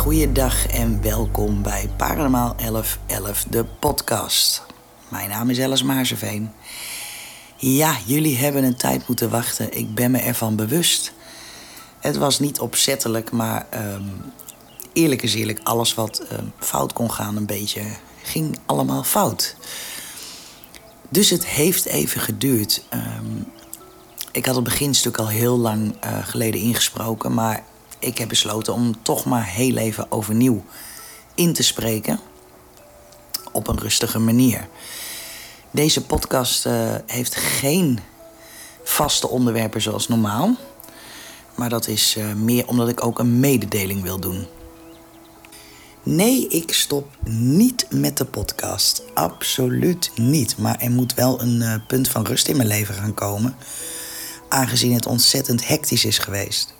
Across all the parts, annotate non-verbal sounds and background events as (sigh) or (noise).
Goeiedag en welkom bij Paranormaal 1111, de podcast. Mijn naam is Alice Maarseveen. Ja, jullie hebben een tijd moeten wachten. Ik ben me ervan bewust. Het was niet opzettelijk, maar ehm, eerlijk is eerlijk, alles wat ehm, fout kon gaan een beetje, ging allemaal fout. Dus het heeft even geduurd. Ehm, ik had het beginstuk al heel lang eh, geleden ingesproken, maar ik heb besloten om toch maar heel even overnieuw in te spreken. Op een rustige manier. Deze podcast uh, heeft geen vaste onderwerpen zoals normaal. Maar dat is uh, meer omdat ik ook een mededeling wil doen. Nee, ik stop niet met de podcast. Absoluut niet. Maar er moet wel een uh, punt van rust in mijn leven gaan komen. Aangezien het ontzettend hectisch is geweest.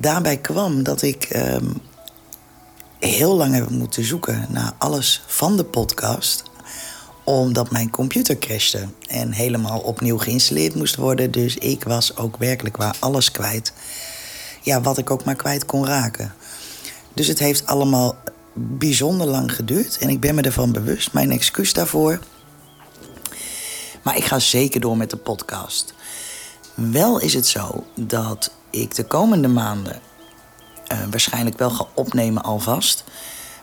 Daarbij kwam dat ik um, heel lang heb moeten zoeken naar alles van de podcast omdat mijn computer crashte en helemaal opnieuw geïnstalleerd moest worden. Dus ik was ook werkelijk waar alles kwijt. Ja, wat ik ook maar kwijt kon raken. Dus het heeft allemaal bijzonder lang geduurd en ik ben me ervan bewust. Mijn excuus daarvoor. Maar ik ga zeker door met de podcast. Wel is het zo dat ik de komende maanden uh, waarschijnlijk wel ga opnemen alvast.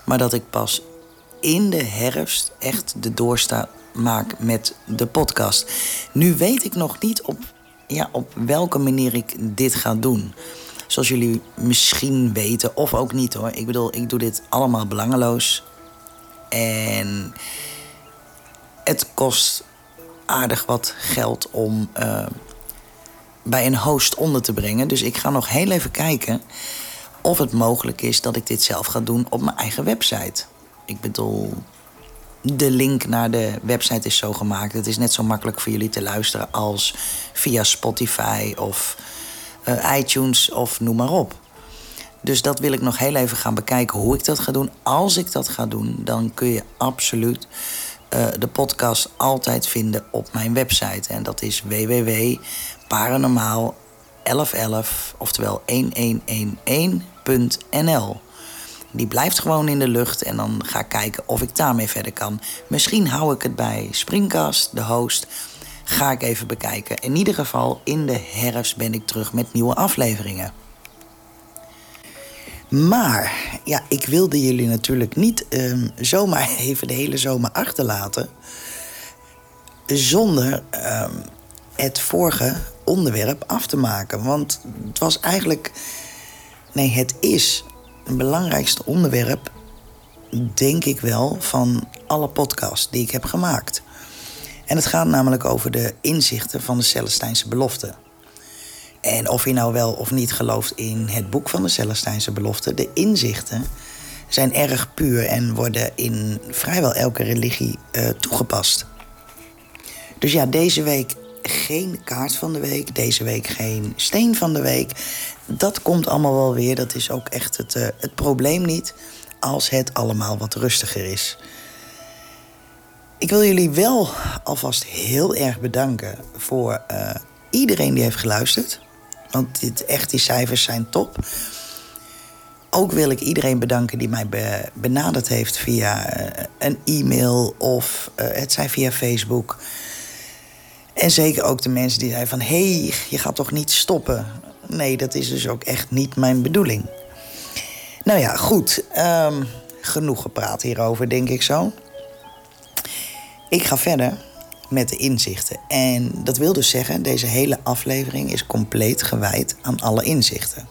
Maar dat ik pas in de herfst echt de doorsta maak met de podcast. Nu weet ik nog niet op, ja, op welke manier ik dit ga doen. Zoals jullie misschien weten, of ook niet hoor. Ik bedoel, ik doe dit allemaal belangeloos. En het kost aardig wat geld om uh, bij een host onder te brengen. Dus ik ga nog heel even kijken of het mogelijk is dat ik dit zelf ga doen op mijn eigen website. Ik bedoel, de link naar de website is zo gemaakt. Het is net zo makkelijk voor jullie te luisteren als via Spotify of uh, iTunes of noem maar op. Dus dat wil ik nog heel even gaan bekijken hoe ik dat ga doen. Als ik dat ga doen, dan kun je absoluut uh, de podcast altijd vinden op mijn website. En dat is www.paranormaal 1111, oftewel 1111.nl. Die blijft gewoon in de lucht en dan ga ik kijken of ik daarmee verder kan. Misschien hou ik het bij Springcast, de host. Ga ik even bekijken. In ieder geval, in de herfst ben ik terug met nieuwe afleveringen. Maar ja, ik wilde jullie natuurlijk niet um, zomaar (laughs) even de hele zomer achterlaten. Zonder um, het vorige onderwerp af te maken. Want het was eigenlijk. Nee, het is het belangrijkste onderwerp, denk ik wel, van alle podcasts die ik heb gemaakt. En het gaat namelijk over de inzichten van de Celestijnse belofte. En of je nou wel of niet gelooft in het boek van de Celestijnse belofte, de inzichten zijn erg puur en worden in vrijwel elke religie uh, toegepast. Dus ja, deze week geen kaart van de week, deze week geen steen van de week. Dat komt allemaal wel weer. Dat is ook echt het, uh, het probleem niet als het allemaal wat rustiger is. Ik wil jullie wel alvast heel erg bedanken voor uh, iedereen die heeft geluisterd. Want dit, echt, die cijfers zijn top. Ook wil ik iedereen bedanken die mij be benaderd heeft via uh, een e-mail of het zij via Facebook. En zeker ook de mensen die zeiden van... hé, hey, je gaat toch niet stoppen? Nee, dat is dus ook echt niet mijn bedoeling. Nou ja, goed. Um, genoeg gepraat hierover, denk ik zo. Ik ga verder met de inzichten. En dat wil dus zeggen, deze hele aflevering is compleet gewijd aan alle inzichten.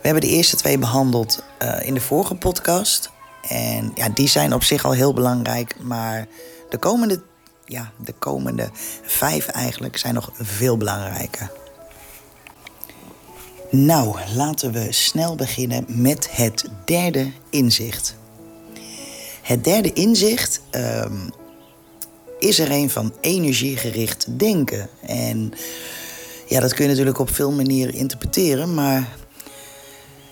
We hebben de eerste twee behandeld uh, in de vorige podcast. En ja, die zijn op zich al heel belangrijk. Maar de komende ja, de komende vijf eigenlijk zijn nog veel belangrijker. Nou, laten we snel beginnen met het derde inzicht. Het derde inzicht um, is er een van energiegericht denken. En ja, dat kun je natuurlijk op veel manieren interpreteren, maar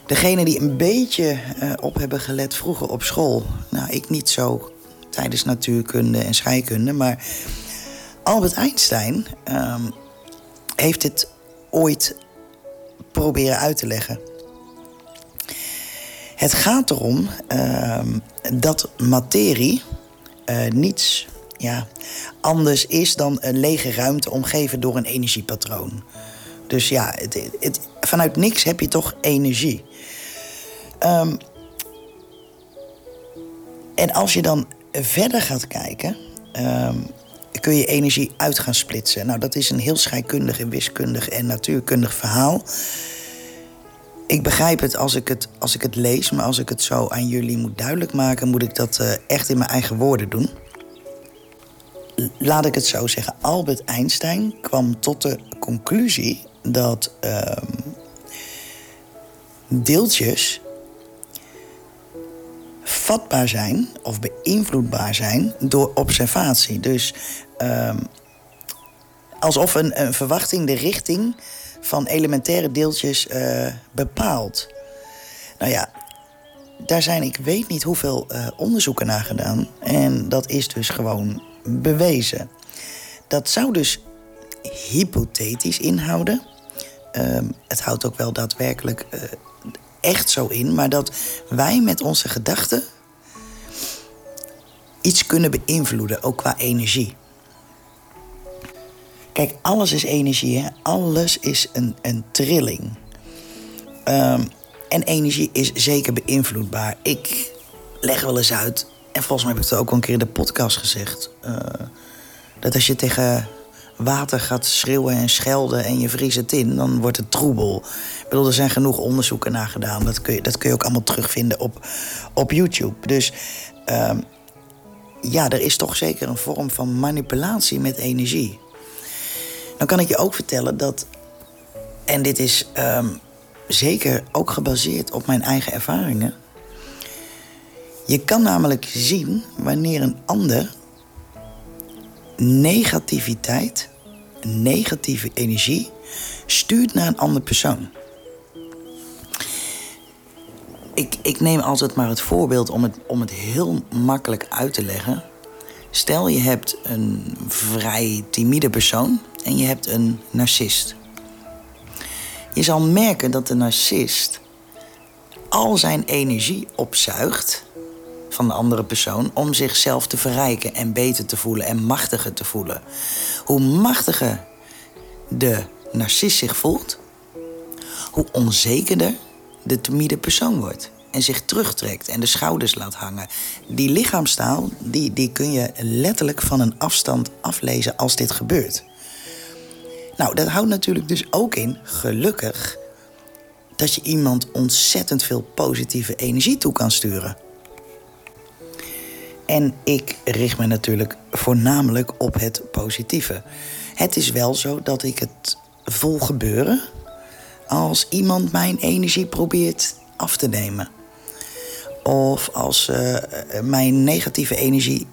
degene die een beetje uh, op hebben gelet vroeger op school, nou, ik niet zo tijdens natuurkunde en scheikunde. Maar Albert Einstein um, heeft dit ooit proberen uit te leggen. Het gaat erom ehm, dat materie uh, niets ja, anders is dan een lege ruimte omgeven door een energiepatroon. Dus ja, het, vanuit niks heb je toch energie. Um, en als je dan verder gaat kijken, um, kun je energie uit gaan splitsen. Nou, dat is een heel scheikundig en wiskundig en natuurkundig verhaal. Ik begrijp het als ik het, als ik het lees, maar als ik het zo aan jullie moet duidelijk maken, moet ik dat uh, echt in mijn eigen woorden doen. Laat ik het zo zeggen. Albert Einstein kwam tot de conclusie dat uh, deeltjes vatbaar zijn of beïnvloedbaar zijn door observatie. Dus um, alsof een, een, verwachting de richting van elementaire deeltjes uh, bepaalt. Nou ja, daar zijn ik weet niet hoeveel uh, onderzoeken naar gedaan. En dat is dus gewoon bewezen. Dat zou dus hypothetisch inhouden. Um, het houdt ook wel daadwerkelijk uh, echt zo in, maar dat wij met onze gedachten iets kunnen beïnvloeden, ook qua energie. Kijk, alles is energie, hè? alles is een, een trilling. Um, en energie is zeker beïnvloedbaar. Ik leg wel eens uit, en volgens mij heb ik het ook al een keer in de podcast gezegd, uh, dat als je tegen water gaat schreeuwen en schelden en je vries het in, dan wordt het troebel. Ik bedoel, er zijn genoeg onderzoeken naar gedaan. Dat kun je, dat kun je ook allemaal terugvinden op, op YouTube. Dus um, ja, er is toch zeker een vorm van manipulatie met energie. Dan kan ik je ook vertellen dat, en dit is um, zeker ook gebaseerd op mijn eigen ervaringen. Je kan namelijk zien wanneer een ander negativiteit, negatieve energie, stuurt naar een andere persoon. Ik, ik neem altijd maar het voorbeeld om het, om het heel makkelijk uit te leggen. Stel je hebt een vrij timide persoon en je hebt een narcist. Je zal merken dat de narcist al zijn energie opzuigt van de andere persoon om zichzelf te verrijken en beter te voelen en machtiger te voelen. Hoe machtiger de narcist zich voelt, hoe onzekerder de timide persoon wordt en zich terugtrekt en de schouders laat hangen. Die lichaamstaal die, die kun je letterlijk van een afstand aflezen als dit gebeurt. Nou, dat houdt natuurlijk dus ook in, gelukkig, dat je iemand ontzettend veel positieve energie toe kan sturen. En ik richt me natuurlijk voornamelijk op het positieve. Het is wel zo dat ik het vol gebeuren als iemand mijn energie probeert af te nemen. Of als uh, mijn negatieve energie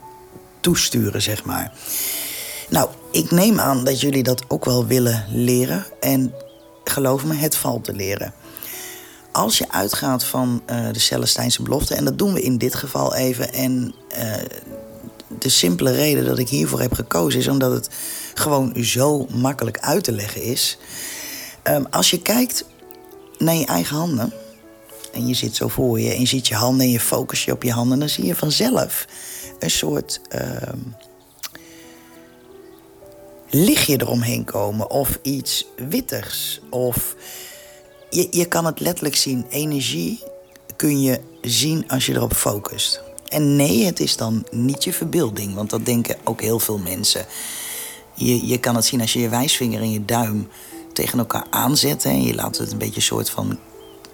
toesturen, zeg maar. Nou, ik neem aan dat jullie dat ook wel willen leren. En geloof me, het valt te leren. Als je uitgaat van uh, de Celestijnse belofte, en dat doen we in dit geval even. En uh, de simpele reden dat ik hiervoor heb gekozen is omdat het gewoon zo makkelijk uit te leggen is. Um, als je kijkt naar je eigen handen. En je zit zo voor je en je ziet je handen en je focus je op je handen. Dan zie je vanzelf een soort. Uh, lichtje eromheen komen. Of iets wittigs. Of je, je kan het letterlijk zien. Energie kun je zien als je erop focust. En nee, het is dan niet je verbeelding. Want dat denken ook heel veel mensen. Je, je kan het zien als je je wijsvinger en je duim tegen elkaar aanzet. En je laat het een beetje soort van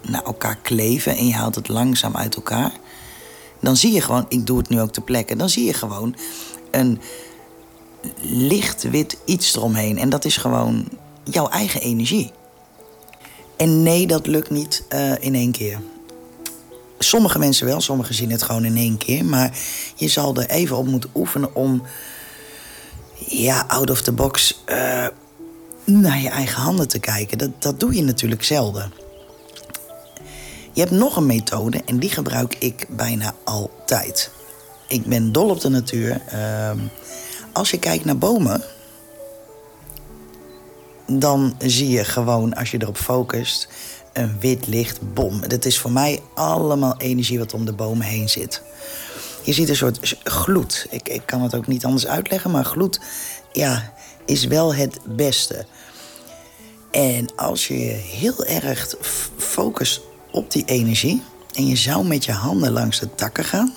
naar elkaar kleven. En je haalt het langzaam uit elkaar. Dan zie je gewoon, ik doe het nu ook ter plekke. Dan zie je gewoon een licht wit iets eromheen. En dat is gewoon jouw eigen energie. En nee, dat lukt niet uh, in één keer. Sommige mensen wel, sommigen zien het gewoon in één keer. Maar je zal er even op moeten oefenen om, ja, out of the box uh, naar je eigen handen te kijken. Dat, dat doe je natuurlijk zelden. Je hebt nog een methode en die gebruik ik bijna altijd. Ik ben dol op de natuur. Uh, als je kijkt naar bomen, dan zie je gewoon, als je erop focust, een wit licht, bom. Dat is voor mij allemaal energie wat om de bomen heen zit. Je ziet een soort gloed. Ik, ik kan het ook niet anders uitleggen, maar gloed ja, is wel het beste. En als je heel erg focust op die energie en je zou met je handen langs de takken gaan,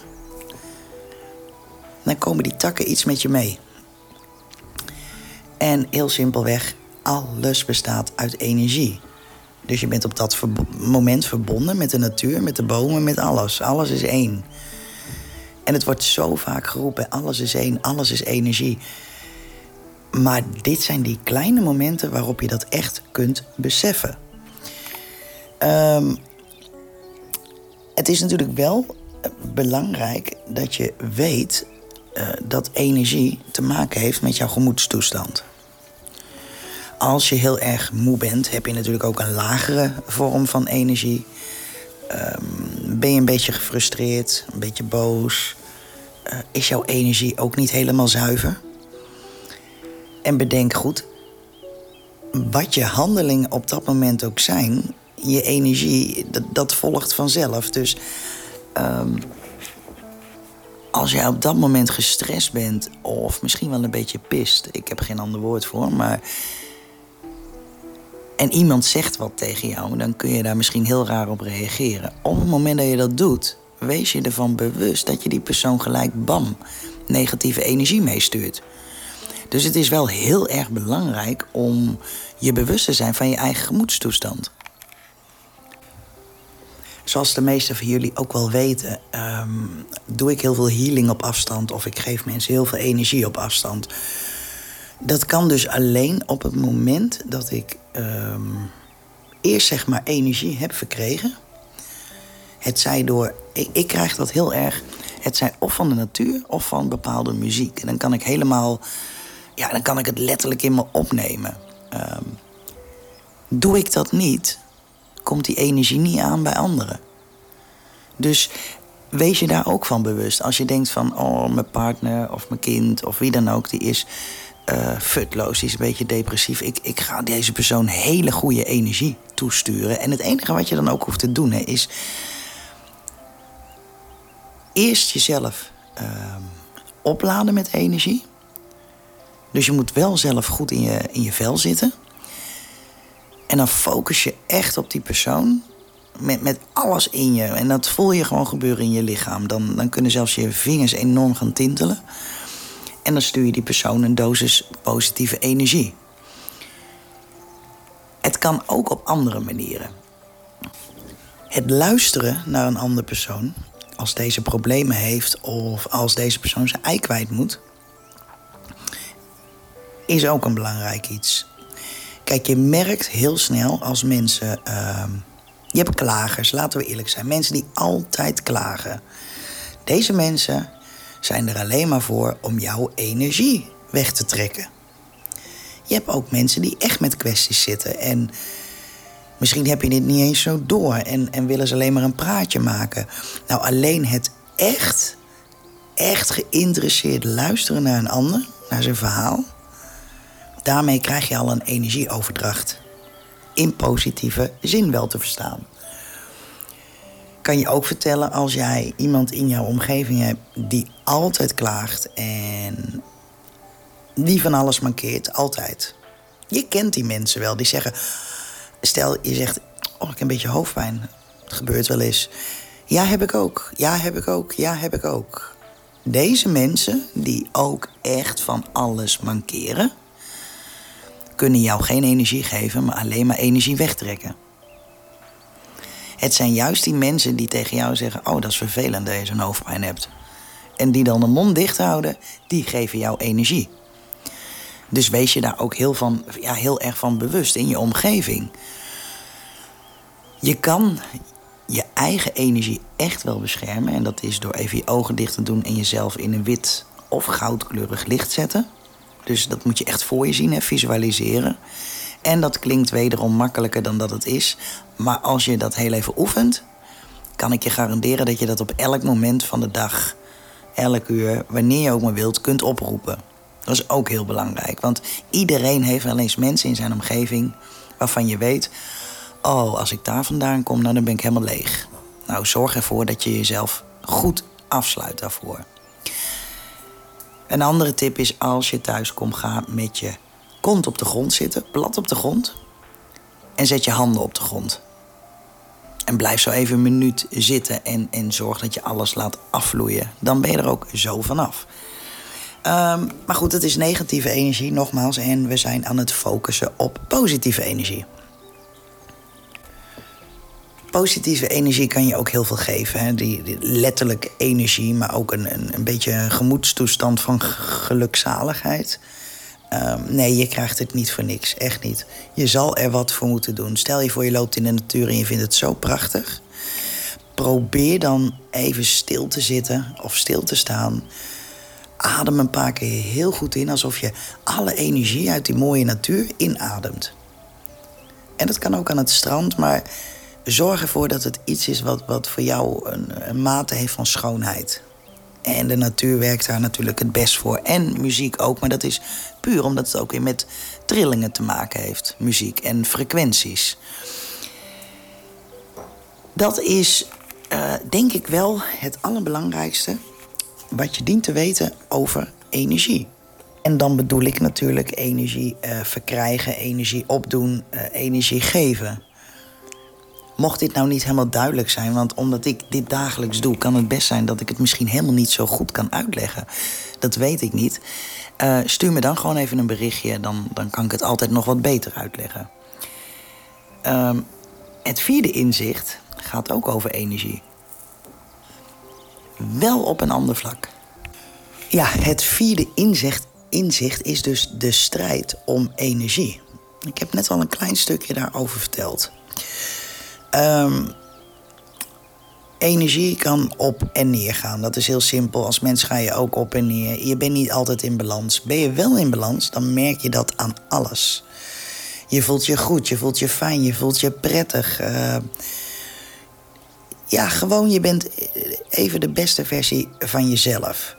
dan komen die takken iets met je mee. En heel simpelweg, alles bestaat uit energie. Dus je bent op dat moment verbonden met de natuur, met de bomen, met alles. Alles is één. En het wordt zo vaak geroepen: alles is één, alles is energie. Maar dit zijn die kleine momenten waarop je dat echt kunt beseffen. Um, het is natuurlijk wel belangrijk dat je weet uh, dat energie te maken heeft met jouw gemoedstoestand. Als je heel erg moe bent, heb je natuurlijk ook een lagere vorm van energie. Um, ben je een beetje gefrustreerd, een beetje boos? Uh, is jouw energie ook niet helemaal zuiver? En bedenk goed, wat je handelingen op dat moment ook zijn, je energie, dat, dat volgt vanzelf. Dus um, als jij op dat moment gestrest bent, of misschien wel een beetje pist, ik heb geen ander woord voor, maar. En iemand zegt wat tegen jou, dan kun je daar misschien heel raar op reageren. Op het moment dat je dat doet, wees je ervan bewust dat je die persoon gelijk bam negatieve energie meestuurt. Dus het is wel heel erg belangrijk om je bewust te zijn van je eigen gemoedstoestand. Zoals de meesten van jullie ook wel weten, ehm, doe ik heel veel healing op afstand of ik geef mensen heel veel energie op afstand. Dat kan dus alleen op het moment dat ik ehm, eerst zeg maar energie heb verkregen. Het zij door, ik, ik krijg dat heel erg, het zij of van de natuur of van bepaalde muziek. En dan kan ik helemaal ja, dan kan ik het letterlijk in me opnemen. Um, doe ik dat niet, komt die energie niet aan bij anderen. Dus wees je daar ook van bewust. Als je denkt van, oh, mijn partner of mijn kind of wie dan ook, die is uh, futloos, die is een beetje depressief. Ik, ik ga deze persoon hele goede energie toesturen. En het enige wat je dan ook hoeft te doen, hè, is eerst jezelf uh, opladen met energie. Dus je moet wel zelf goed in je, in je vel zitten. En dan focus je echt op die persoon. Met, met alles in je. En dat voel je gewoon gebeuren in je lichaam. Dan, dan kunnen zelfs je vingers enorm gaan tintelen. En dan stuur je die persoon een dosis positieve energie. Het kan ook op andere manieren. Het luisteren naar een andere persoon, als deze problemen heeft of als deze persoon zijn ei kwijt moet, is ook een belangrijk iets. Kijk, je merkt heel snel als mensen. Uh, je hebt klagers, laten we eerlijk zijn. Mensen die altijd klagen. Deze mensen zijn er alleen maar voor om jouw energie weg te trekken. Je hebt ook mensen die echt met kwesties zitten. En misschien heb je dit niet eens zo door. En, en willen ze alleen maar een praatje maken. Nou, alleen het echt, echt geïnteresseerd luisteren naar een ander, naar zijn verhaal Daarmee krijg je al een energieoverdracht. In positieve zin wel te verstaan. Kan je ook vertellen als jij iemand in jouw omgeving hebt die altijd klaagt en die van alles mankeert, altijd. Je kent die mensen wel, die zeggen. Stel, je zegt: Oh, ik heb een beetje hoofdpijn. Het gebeurt wel eens. Ja, heb ik ook. Ja, heb ik ook. Ja, heb ik ook. Deze mensen, die ook echt van alles mankeren, kunnen jou geen energie geven, maar alleen maar energie wegtrekken. Het zijn juist die mensen die tegen jou zeggen: Oh, dat is vervelend dat je zo'n hoofdpijn hebt. En die dan de mond dicht houden, die geven jou energie. Dus wees je daar ook heel, van, ja, heel erg van bewust in je omgeving. Je kan je eigen energie echt wel beschermen. En dat is door even je ogen dicht te doen en jezelf in een wit of goudkleurig licht zetten. Dus dat moet je echt voor je zien, hè, visualiseren. En dat klinkt wederom makkelijker dan dat het is. Maar als je dat heel even oefent, kan ik je garanderen dat je dat op elk moment van de dag, elk uur, wanneer je ook maar wilt, kunt oproepen. Dat is ook heel belangrijk. Want iedereen heeft wel eens mensen in zijn omgeving waarvan je weet: oh, als ik daar vandaan kom, nou, dan ben ik helemaal leeg. Nou, zorg ervoor dat je jezelf goed afsluit daarvoor. Een andere tip is als je thuis komt, ga met je kont op de grond zitten, plat op de grond. En zet je handen op de grond. En blijf zo even een minuut zitten en, en zorg dat je alles laat afvloeien. Dan ben je er ook zo vanaf. Um, maar goed, het is negatieve energie, nogmaals. En we zijn aan het focussen op positieve energie. Positieve energie kan je ook heel veel geven. Hè? Die, die letterlijk energie, maar ook een, een, een beetje een gemoedstoestand van gelukzaligheid. Um, nee, je krijgt het niet voor niks. Echt niet. Je zal er wat voor moeten doen. Stel je voor, je loopt in de natuur en je vindt het zo prachtig. Probeer dan even stil te zitten of stil te staan. Adem een paar keer heel goed in, alsof je alle energie uit die mooie natuur inademt. En dat kan ook aan het strand, maar zorg ervoor dat het iets is wat, wat voor jou een, een mate heeft van schoonheid. En de natuur werkt daar natuurlijk het best voor. En muziek ook, maar dat is puur omdat het ook weer met trillingen te maken heeft. Muziek en frequenties. Dat is uh, denk ik wel het allerbelangrijkste wat je dient te weten over energie. En dan bedoel ik natuurlijk energie uh, verkrijgen, energie opdoen, uh, energie geven. Mocht dit nou niet helemaal duidelijk zijn, want omdat ik dit dagelijks doe, kan het best zijn dat ik het misschien helemaal niet zo goed kan uitleggen. Dat weet ik niet. Uh, stuur me dan gewoon even een berichtje, dan, dan kan ik het altijd nog wat beter uitleggen. Um, het vierde inzicht gaat ook over energie. Wel op een ander vlak. Ja, het vierde inzicht, inzicht is dus de strijd om energie. Ik heb net al een klein stukje daarover verteld. Um, energie kan op en neer gaan. Dat is heel simpel. Als mens ga je ook op en neer. Je bent niet altijd in balans. Ben je wel in balans, dan merk je dat aan alles. Je voelt je goed, je voelt je fijn, je voelt je prettig. Uh, ja, gewoon, je bent even de beste versie van jezelf.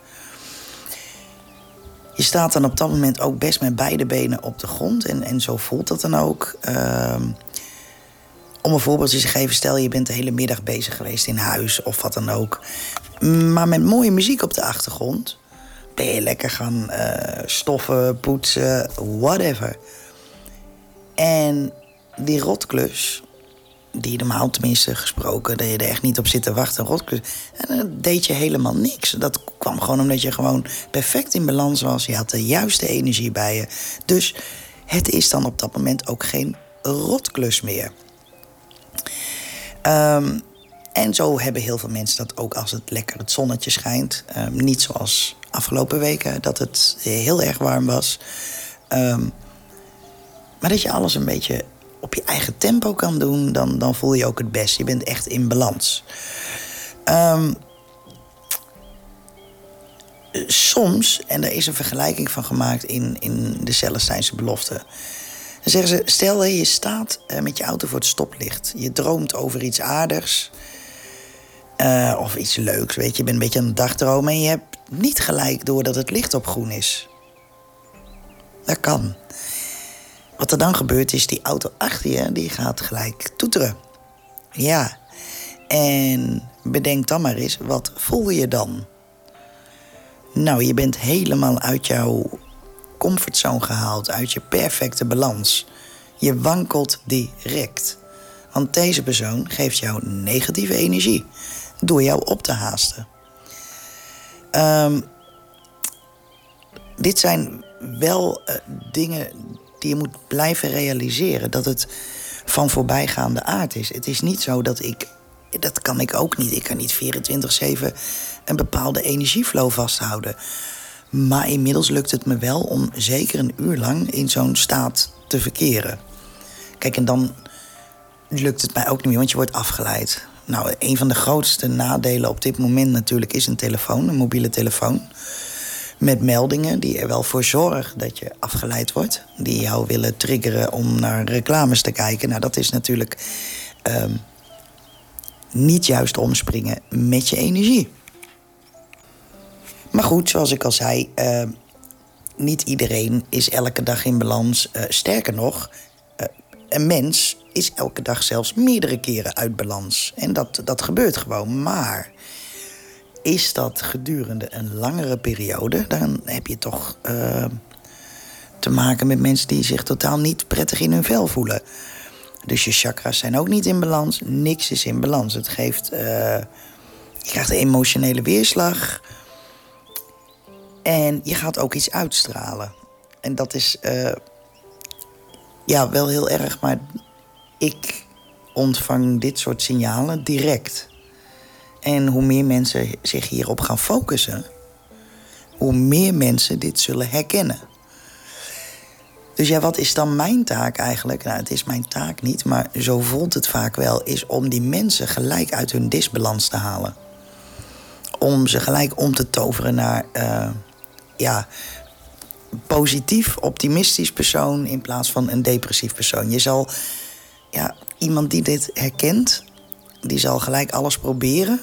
Je staat dan op dat moment ook best met beide benen op de grond. En, en zo voelt dat dan ook. Uh, om een voorbeeldje te geven, stel je bent de hele middag bezig geweest in huis of wat dan ook. Maar met mooie muziek op de achtergrond ben je lekker gaan uh, stoffen, poetsen, whatever. En die rotklus, die normaal tenminste gesproken, dat je er echt niet op zit te wachten, rotklus, en dan deed je helemaal niks. Dat kwam gewoon omdat je gewoon perfect in balans was. Je had de juiste energie bij je. Dus het is dan op dat moment ook geen rotklus meer. Um, en zo hebben heel veel mensen dat ook als het lekker het zonnetje schijnt. Um, niet zoals afgelopen weken, dat het heel erg warm was. Um, maar dat je alles een beetje op je eigen tempo kan doen, dan, dan voel je ook het best. Je bent echt in balans. Soms, en er is een vergelijking van gemaakt in, in de Celestijnse belofte. Dan zeggen ze, stel je staat uh, met je auto voor het stoplicht. Je droomt over iets aardigs. Uh, of iets leuks, weet je. Je bent een beetje aan het dagdromen en je hebt niet gelijk door dat het licht op groen is. Dat kan. Wat er dan gebeurt is, die auto achter je, die gaat gelijk toeteren. Ja. En bedenk dan maar eens, wat voel je dan? Nou, je bent helemaal uit jouw comfortzone gehaald, uit je perfecte balans. Je wankelt direct. Want deze persoon geeft jou negatieve energie door jou op te haasten. Um, dit zijn wel uh, dingen die je moet blijven realiseren. Dat het van voorbijgaande aard is. Het is niet zo dat ik. Dat kan ik ook niet. Ik kan niet 24-7 een bepaalde energieflow vasthouden. Maar inmiddels lukt het me wel om zeker een uur lang in zo'n staat te verkeren. Kijk, en dan lukt het mij ook niet meer, want je wordt afgeleid. Nou, een van de grootste nadelen op dit moment natuurlijk is een telefoon, een mobiele telefoon. Met meldingen die er wel voor zorgen dat je afgeleid wordt. Die jou willen triggeren om naar reclames te kijken. Nou, dat is natuurlijk um, niet juist omspringen met je energie. Maar goed, zoals ik al zei, uh, niet iedereen is elke dag in balans. Uh, sterker nog, uh, een mens is elke dag zelfs meerdere keren uit balans. En dat, dat gebeurt gewoon. Maar is dat gedurende een langere periode, dan heb je toch te maken met mensen die zich totaal niet prettig in hun vel voelen. Dus je chakras zijn ook niet in balans. Niks is in balans. Het geeft. Je krijgt een emotionele weerslag. En je gaat ook iets uitstralen. En dat is. Uh, ja, wel heel erg, maar ik ontvang dit soort signalen direct. En hoe meer mensen zich hierop gaan focussen, hoe meer mensen dit zullen herkennen. Dus ja, wat is dan mijn taak eigenlijk? Nou, het is mijn taak niet, maar zo voelt het vaak wel, is om die mensen gelijk uit hun disbalans te halen. Om ze gelijk om te toveren naar, uh, ja, positief, optimistisch persoon in plaats van een depressief persoon. Je zal, ja, iemand die dit herkent, die zal gelijk alles proberen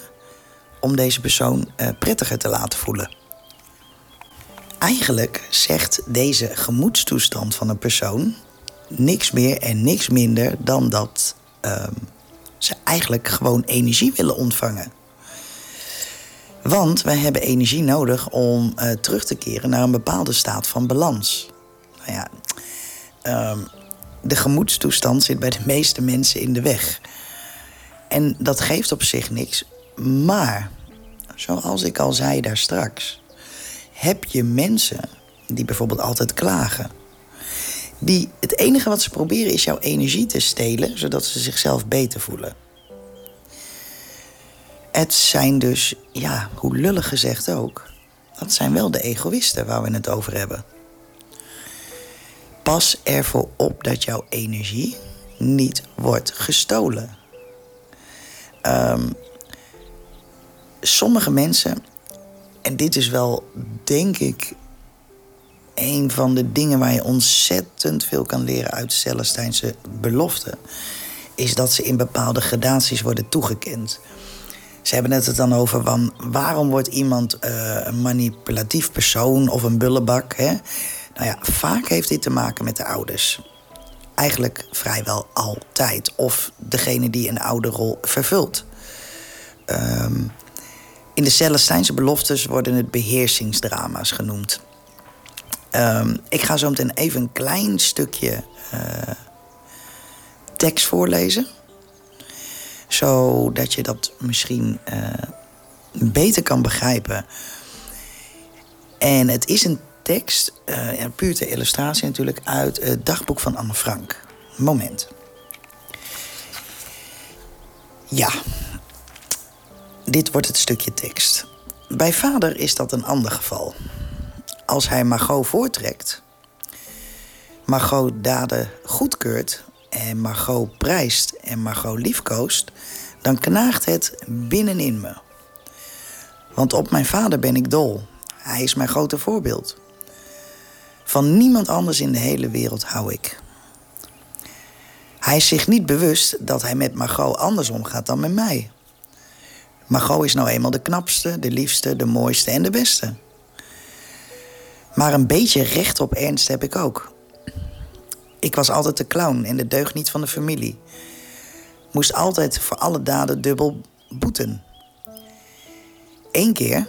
om deze persoon uh, prettiger te laten voelen. Eigenlijk zegt deze gemoedstoestand van een persoon niks meer en niks minder dan dat uh, ze eigenlijk gewoon energie willen ontvangen. Want wij hebben energie nodig om uh, terug te keren naar een bepaalde staat van balans. Nou ja, uh, de gemoedstoestand zit bij de meeste mensen in de weg. En dat geeft op zich niks. Maar, zoals ik al zei daar straks, heb je mensen die bijvoorbeeld altijd klagen. Die het enige wat ze proberen is jouw energie te stelen, zodat ze zichzelf beter voelen. Het zijn dus, ja, hoe lullig gezegd ook, dat zijn wel de egoïsten waar we het over hebben. Pas ervoor op dat jouw energie niet wordt gestolen. Um, sommige mensen, en dit is wel, denk ik, een van de dingen waar je ontzettend veel kan leren uit Celestijnse beloften, is dat ze in bepaalde gradaties worden toegekend. Ze hebben het dan over van waarom wordt iemand uh, een manipulatief persoon of een bullebak. Hè? Nou ja, vaak heeft dit te maken met de ouders. Eigenlijk vrijwel altijd. Of degene die een ouderrol vervult. Um, in de Celestijnse beloftes worden het beheersingsdrama's genoemd. Um, ik ga zo meteen even een klein stukje uh, tekst voorlezen. Zodat je dat misschien uh, beter kan begrijpen. En het is een tekst, uh, puur ter illustratie natuurlijk, uit het dagboek van Anne Frank. Moment. Ja, dit wordt het stukje tekst. Bij vader is dat een ander geval. Als hij Margot voortrekt, Margot daden goedkeurt en Margot prijst en Margot liefkoost, dan knaagt het binnenin me. Want op mijn vader ben ik dol. Hij is mijn grote voorbeeld. Van niemand anders in de hele wereld hou ik. Hij is zich niet bewust dat hij met Margot anders omgaat dan met mij. Margot is nou eenmaal de knapste, de liefste, de mooiste en de beste. Maar een beetje recht op ernst heb ik ook. Ik was altijd de clown en de deugniet van de familie. Moest altijd voor alle daden dubbel boeten. Eén keer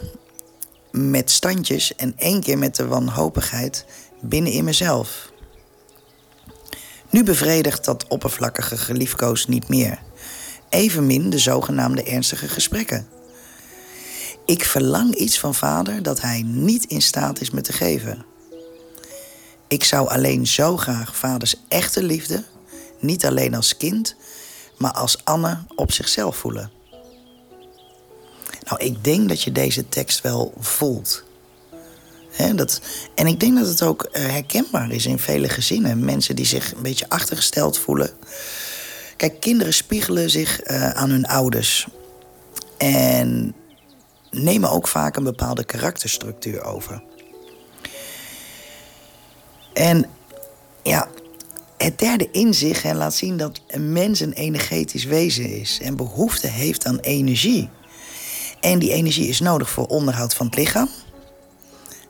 met standjes en één keer met de wanhopigheid binnen in mezelf. Nu bevredigt dat oppervlakkige geliefkoos niet meer evenmin de zogenaamde ernstige gesprekken. Ik verlang iets van vader dat hij niet in staat is me te geven. Ik zou alleen zo graag vaders echte liefde, niet alleen als kind, maar als Anne op zichzelf voelen. Nou, ik denk dat je deze tekst wel voelt. dat, en ik denk dat het ook eh, herkenbaar is in vele gezinnen. Mensen die zich een beetje achtergesteld voelen. Kijk, kinderen spiegelen zich uh, aan hun ouders. En nemen ook vaak een bepaalde karakterstructuur over. En ja, het derde inzicht laat zien dat een mens een energetisch wezen is en behoefte heeft aan energie. En die energie is nodig voor onderhoud van het lichaam.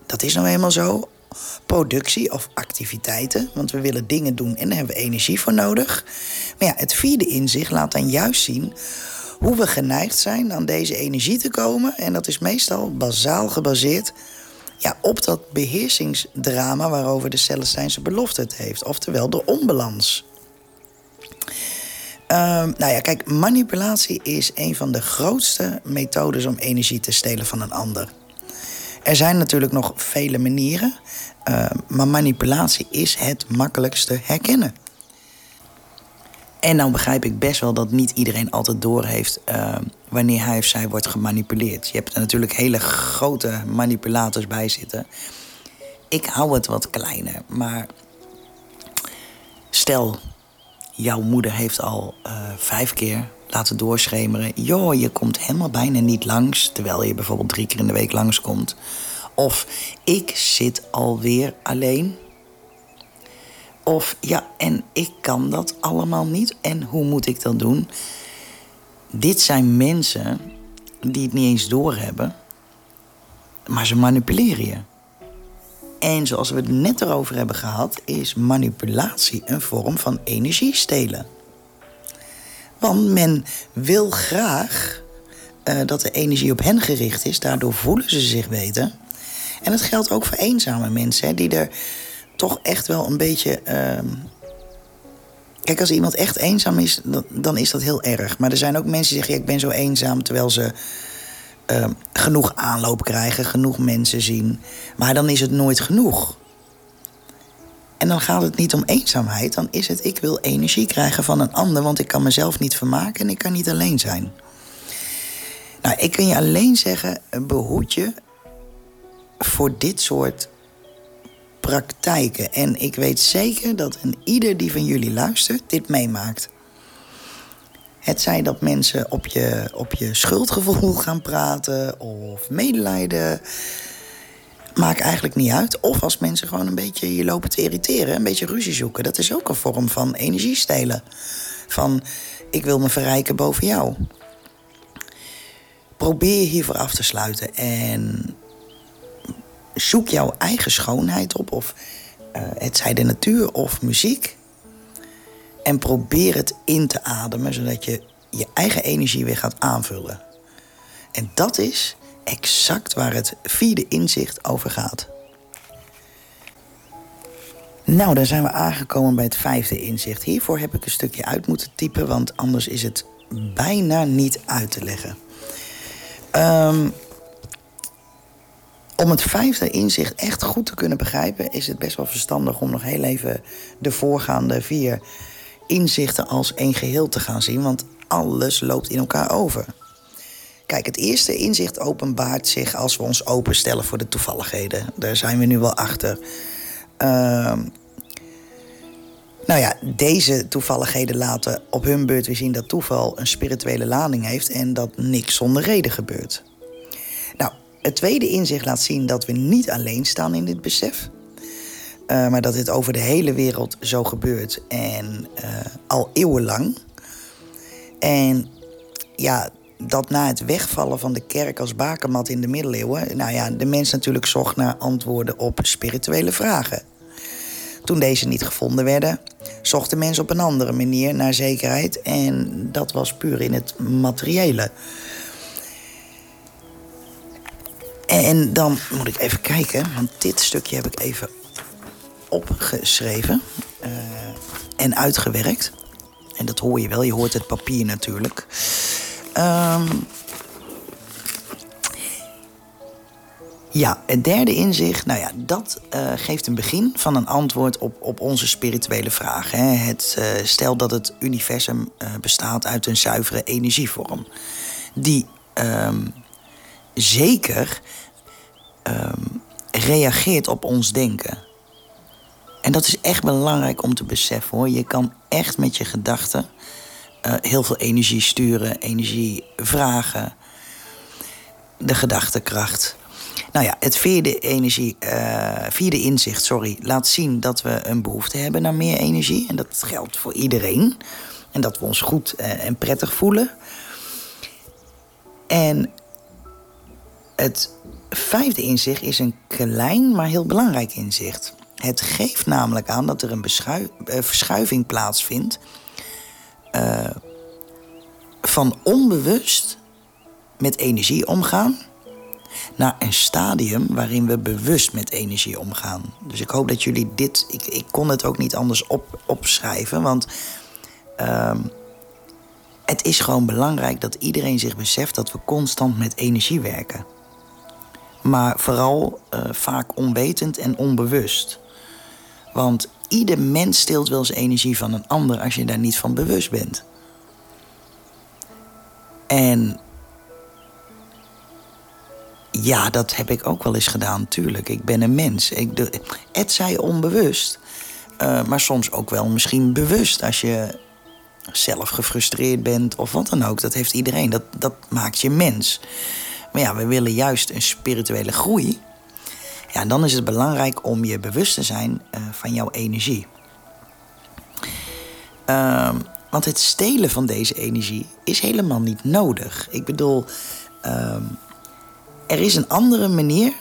Dat is nou eenmaal zo. productie of activiteiten. Want we willen dingen doen en daar hebben we energie voor nodig. Maar ja, het vierde inzicht laat dan juist zien hoe we geneigd zijn aan deze energie te komen. En dat is meestal bazaal gebaseerd ja, op dat beheersingsdrama waarover de Celestijnse belofte het heeft. Oftewel de onbalans. Um, nou ja, kijk, manipulatie is een van de grootste methodes om energie te stelen van een ander. Er zijn natuurlijk nog vele manieren, uh, maar manipulatie is het makkelijkste herkennen. En nou begrijp ik best wel dat niet iedereen altijd doorheeft uh, wanneer hij of zij wordt gemanipuleerd. Je hebt er natuurlijk hele grote manipulators bij zitten. Ik hou het wat kleiner, maar stel, jouw moeder heeft al uh, vijf keer laten doorschemeren. Joh, je komt helemaal bijna niet langs, terwijl je bijvoorbeeld drie keer in de week langskomt. Of ik zit alweer alleen. Of ja, en ik kan dat allemaal niet. En hoe moet ik dat doen? Dit zijn mensen die het niet eens doorhebben, maar ze manipuleren je. En zoals we het net erover hebben gehad, is manipulatie een vorm van energie stelen. Want men wil graag uh, dat de energie op hen gericht is, daardoor voelen ze zich beter. En dat geldt ook voor eenzame mensen, die er toch echt wel een beetje. Uh... Kijk, als iemand echt eenzaam is, dan, is dat heel erg. Maar er zijn ook mensen die zeggen: ik ben zo eenzaam, terwijl ze uh, genoeg aanloop krijgen, genoeg mensen zien. Maar dan is het nooit genoeg. En dan gaat het niet om eenzaamheid, dan is het ik wil energie krijgen van een ander, want ik kan mezelf niet vermaken en ik kan niet alleen zijn. Nou, ik kan je alleen zeggen, behoed je voor dit soort praktijken. En ik weet zeker dat een ieder die van jullie luistert dit meemaakt. Het zij dat mensen op je, op je schuldgevoel (laughs) gaan praten of medelijden. Maakt eigenlijk niet uit. Of als mensen gewoon een beetje je lopen te irriteren, een beetje ruzie zoeken. Dat is ook een vorm van energie stelen. Van ik wil me verrijken boven jou. Probeer hiervoor af te sluiten. En zoek jouw eigen schoonheid op. Of uh, het zij de natuur of muziek. En probeer het in te ademen, zodat je je eigen energie weer gaat aanvullen. En dat is exact waar het vierde inzicht over gaat. Nou, dan zijn we aangekomen bij het vijfde inzicht. Hiervoor heb ik een stukje uit moeten typen, want anders is het bijna niet uit te leggen. Um, om het vijfde inzicht echt goed te kunnen begrijpen, is het best wel verstandig om nog heel even de voorgaande vier inzichten als één geheel te gaan zien, want alles loopt in elkaar over. Kijk, het eerste inzicht openbaart zich als we ons openstellen voor de toevalligheden. Daar zijn we nu wel achter. Uh, nou ja, deze toevalligheden laten op hun beurt weer zien dat toeval een spirituele lading heeft en dat niks zonder reden gebeurt. Het tweede inzicht laat zien dat we niet alleen staan in dit besef. Uh, maar dat dit over de hele wereld zo gebeurt en uh, al eeuwenlang. En ja, dat na het wegvallen van de kerk als bakermat in de middeleeuwen, nou ja, de mens natuurlijk zocht naar antwoorden op spirituele vragen. Toen deze niet gevonden werden, zocht de mens op een andere manier naar zekerheid en dat was puur in het materiële. En dan moet ik even kijken, want dit stukje heb ik even opgeschreven uh, en uitgewerkt. En dat hoor je wel, je hoort het papier natuurlijk. Um, ja, het derde inzicht, nou ja, dat uh, geeft een begin van een antwoord op, op onze spirituele vraag. Hè. Het, uh, stel dat het universum bestaat uit een zuivere energievorm, die um, zeker um, reageert op ons denken. En dat is echt belangrijk om te beseffen hoor. Je kan echt met je gedachten uh, heel veel energie sturen, energie vragen. De gedachtekracht. Nou ja, het vierde, energie, uh, vierde inzicht sorry, laat zien dat we een behoefte hebben naar meer energie. En dat geldt voor iedereen. En dat we ons goed uh, en prettig voelen. En het vijfde inzicht is een klein, maar heel belangrijk inzicht. Het geeft namelijk aan dat er een uh, verschuiving plaatsvindt uh, van onbewust met energie omgaan naar een stadium waarin we bewust met energie omgaan. Dus ik hoop dat jullie dit. Ik, ik kon het ook niet anders op, opschrijven, want uh, het is gewoon belangrijk dat iedereen zich beseft dat we constant met energie werken. Maar vooral uh, vaak onwetend en onbewust. Want ieder mens steelt wel eens energie van een ander als je daar niet van bewust bent. En ja, dat heb ik ook wel eens gedaan, natuurlijk. Ik ben een mens. Ik zij onbewust, uh, maar soms ook wel misschien bewust als je zelf gefrustreerd bent of wat dan ook. Dat heeft iedereen. Dat, dat maakt je mens. Maar ja, we willen juist een spirituele groei. Ja, dan is het belangrijk om je bewust te zijn uh, van jouw energie. Uh, want het stelen van deze energie is helemaal niet nodig. Ik bedoel, uh, er is een andere manier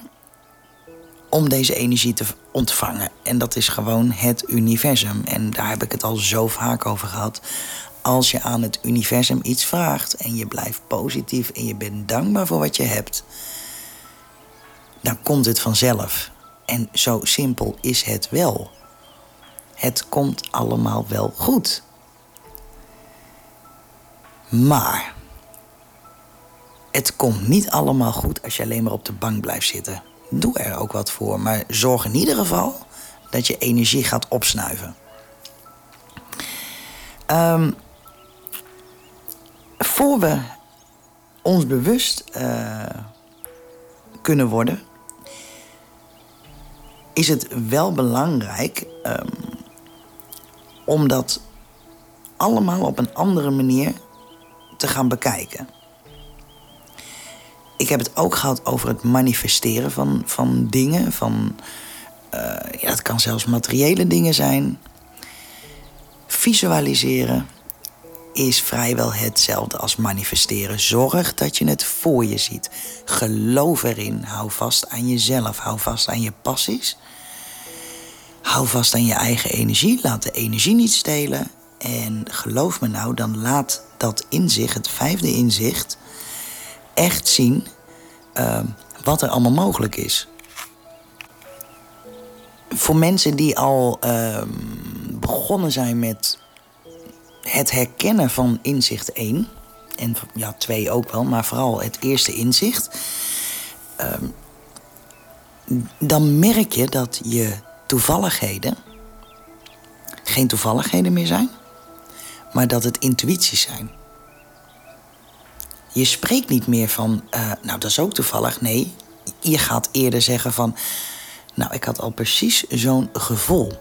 om deze energie te ontvangen. En dat is gewoon het universum. En daar heb ik het al zo vaak over gehad. Als je aan het universum iets vraagt en je blijft positief en je bent dankbaar voor wat je hebt, dan komt het vanzelf. En zo simpel is het wel. Het komt allemaal wel goed. Maar het komt niet allemaal goed als je alleen maar op de bank blijft zitten. Doe er ook wat voor, maar zorg in ieder geval dat je energie gaat opsnuiven. Um, voor we ons bewust uh, kunnen worden, is het wel belangrijk um, om dat allemaal op een andere manier te gaan bekijken. Ik heb het ook gehad over het manifesteren van, van dingen. Van, uh, ja, het kan zelfs materiële dingen zijn. Visualiseren is vrijwel hetzelfde als manifesteren. Zorg dat je het voor je ziet. Geloof erin. Hou vast aan jezelf. Hou vast aan je passies. Hou vast aan je eigen energie. Laat de energie niet stelen. En geloof me nou, dan laat dat inzicht, het vijfde inzicht, echt zien uh, wat er allemaal mogelijk is. Voor mensen die al uh, begonnen zijn met het herkennen van inzicht 1, en ja, 2 ook wel, maar vooral het eerste inzicht, uh, dan merk je dat je toevalligheden geen toevalligheden meer zijn, maar dat het intuïties zijn. Je spreekt niet meer van, uh, nou dat is ook toevallig. Nee, je gaat eerder zeggen van, nou ik had al precies zo'n gevoel.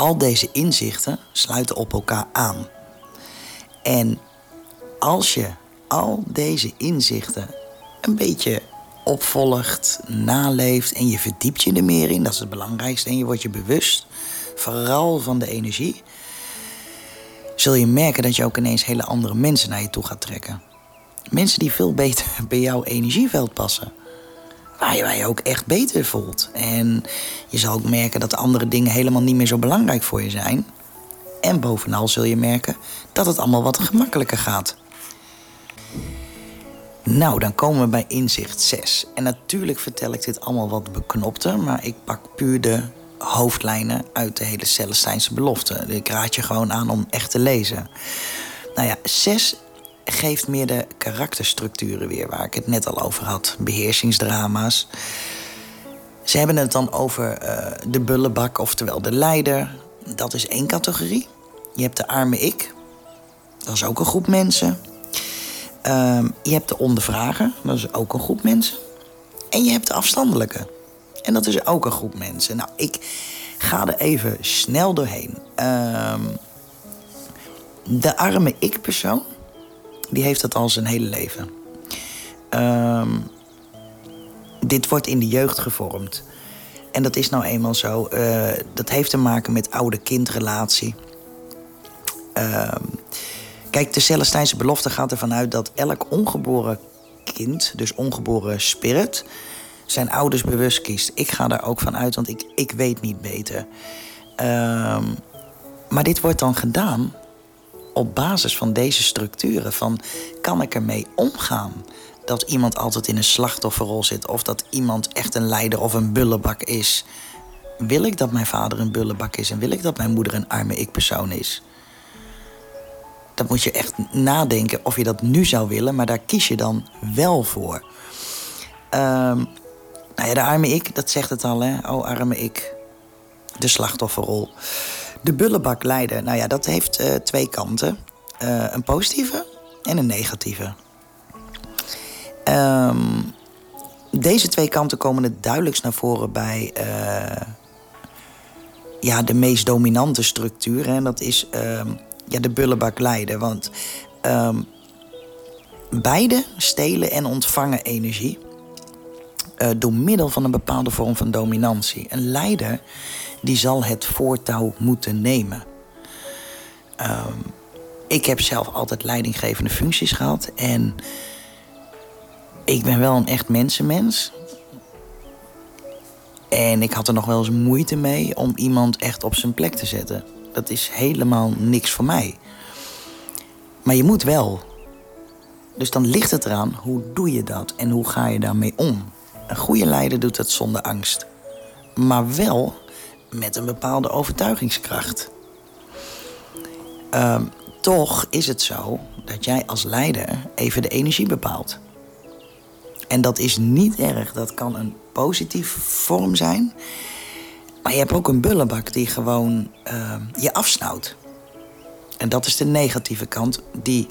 Al deze inzichten sluiten op elkaar aan. En als je al deze inzichten een beetje opvolgt, naleeft en je verdiept je er meer in, dat is het belangrijkste, en je wordt je bewust, vooral van de energie, zul je merken dat je ook ineens hele andere mensen naar je toe gaat trekken. Mensen die veel beter bij jouw energieveld passen. Waar je, je ook echt beter voelt. En je zal ook merken dat andere dingen helemaal niet meer zo belangrijk voor je zijn. En bovenal zul je merken dat het allemaal wat gemakkelijker gaat. Nou, dan komen we bij inzicht 6. En natuurlijk vertel ik dit allemaal wat beknopter, maar ik pak puur de hoofdlijnen uit de hele Celestijnse belofte. Ik raad je gewoon aan om echt te lezen. Nou ja, 6 geeft meer de karakterstructuren weer, waar ik het net al over had. Beheersingsdrama's. Ze hebben het dan over uh, de bullebak, oftewel de leider. Dat is één categorie. Je hebt de arme ik. Dat is ook een groep mensen. Uh, je hebt de ondervrager. Dat is ook een groep mensen. En je hebt de afstandelijke. En dat is ook een groep mensen. Nou, ik ga er even snel doorheen. Uh, de arme ik-persoon die heeft dat al zijn hele leven. Um, dit wordt in de jeugd gevormd. En dat is nou eenmaal zo. Uh, dat heeft te maken met oude-kindrelatie. Uh, kijk, de Celestijnse belofte gaat ervan uit dat elk ongeboren kind, dus ongeboren spirit, zijn ouders bewust kiest. Ik ga daar ook van uit, want ik, ik weet niet beter. Ehm, maar dit wordt dan gedaan op basis van deze structuren. Van kan ik ermee omgaan dat iemand altijd in een slachtofferrol zit, of dat iemand echt een leider of een bullebak is? Wil ik dat mijn vader een bullebak is en wil ik dat mijn moeder een arme ik-persoon is? Dat moet je echt nadenken of je dat nu zou willen, maar daar kies je dan wel voor. Um, nou ja, de arme ik, dat zegt het al, hè? Oh, arme ik. De slachtofferrol. De bullebak leiden, nou ja, dat heeft uh, twee kanten. Uh, een positieve en een negatieve. Um, deze twee kanten komen het duidelijkst naar voren bij uh, ja, de meest dominante structuur. En dat is um, ja, de bullebak leiden. Want um, beide stelen en ontvangen energie. Door middel van een bepaalde vorm van dominantie. Een leider die zal het voortouw moeten nemen. Um, ik heb zelf altijd leidinggevende functies gehad. En ik ben wel een echt mensenmens. En ik had er nog wel eens moeite mee om iemand echt op zijn plek te zetten. Dat is helemaal niks voor mij. Maar je moet wel. Dus dan ligt het eraan hoe doe je dat en hoe ga je daarmee om. Een goede leider doet dat zonder angst. Maar wel met een bepaalde overtuigingskracht. Uh, toch is het zo dat jij als leider even de energie bepaalt. En dat is niet erg. Dat kan een positieve vorm zijn. Maar je hebt ook een bullebak die gewoon uh, je afsnauwt. En dat is de negatieve kant. Die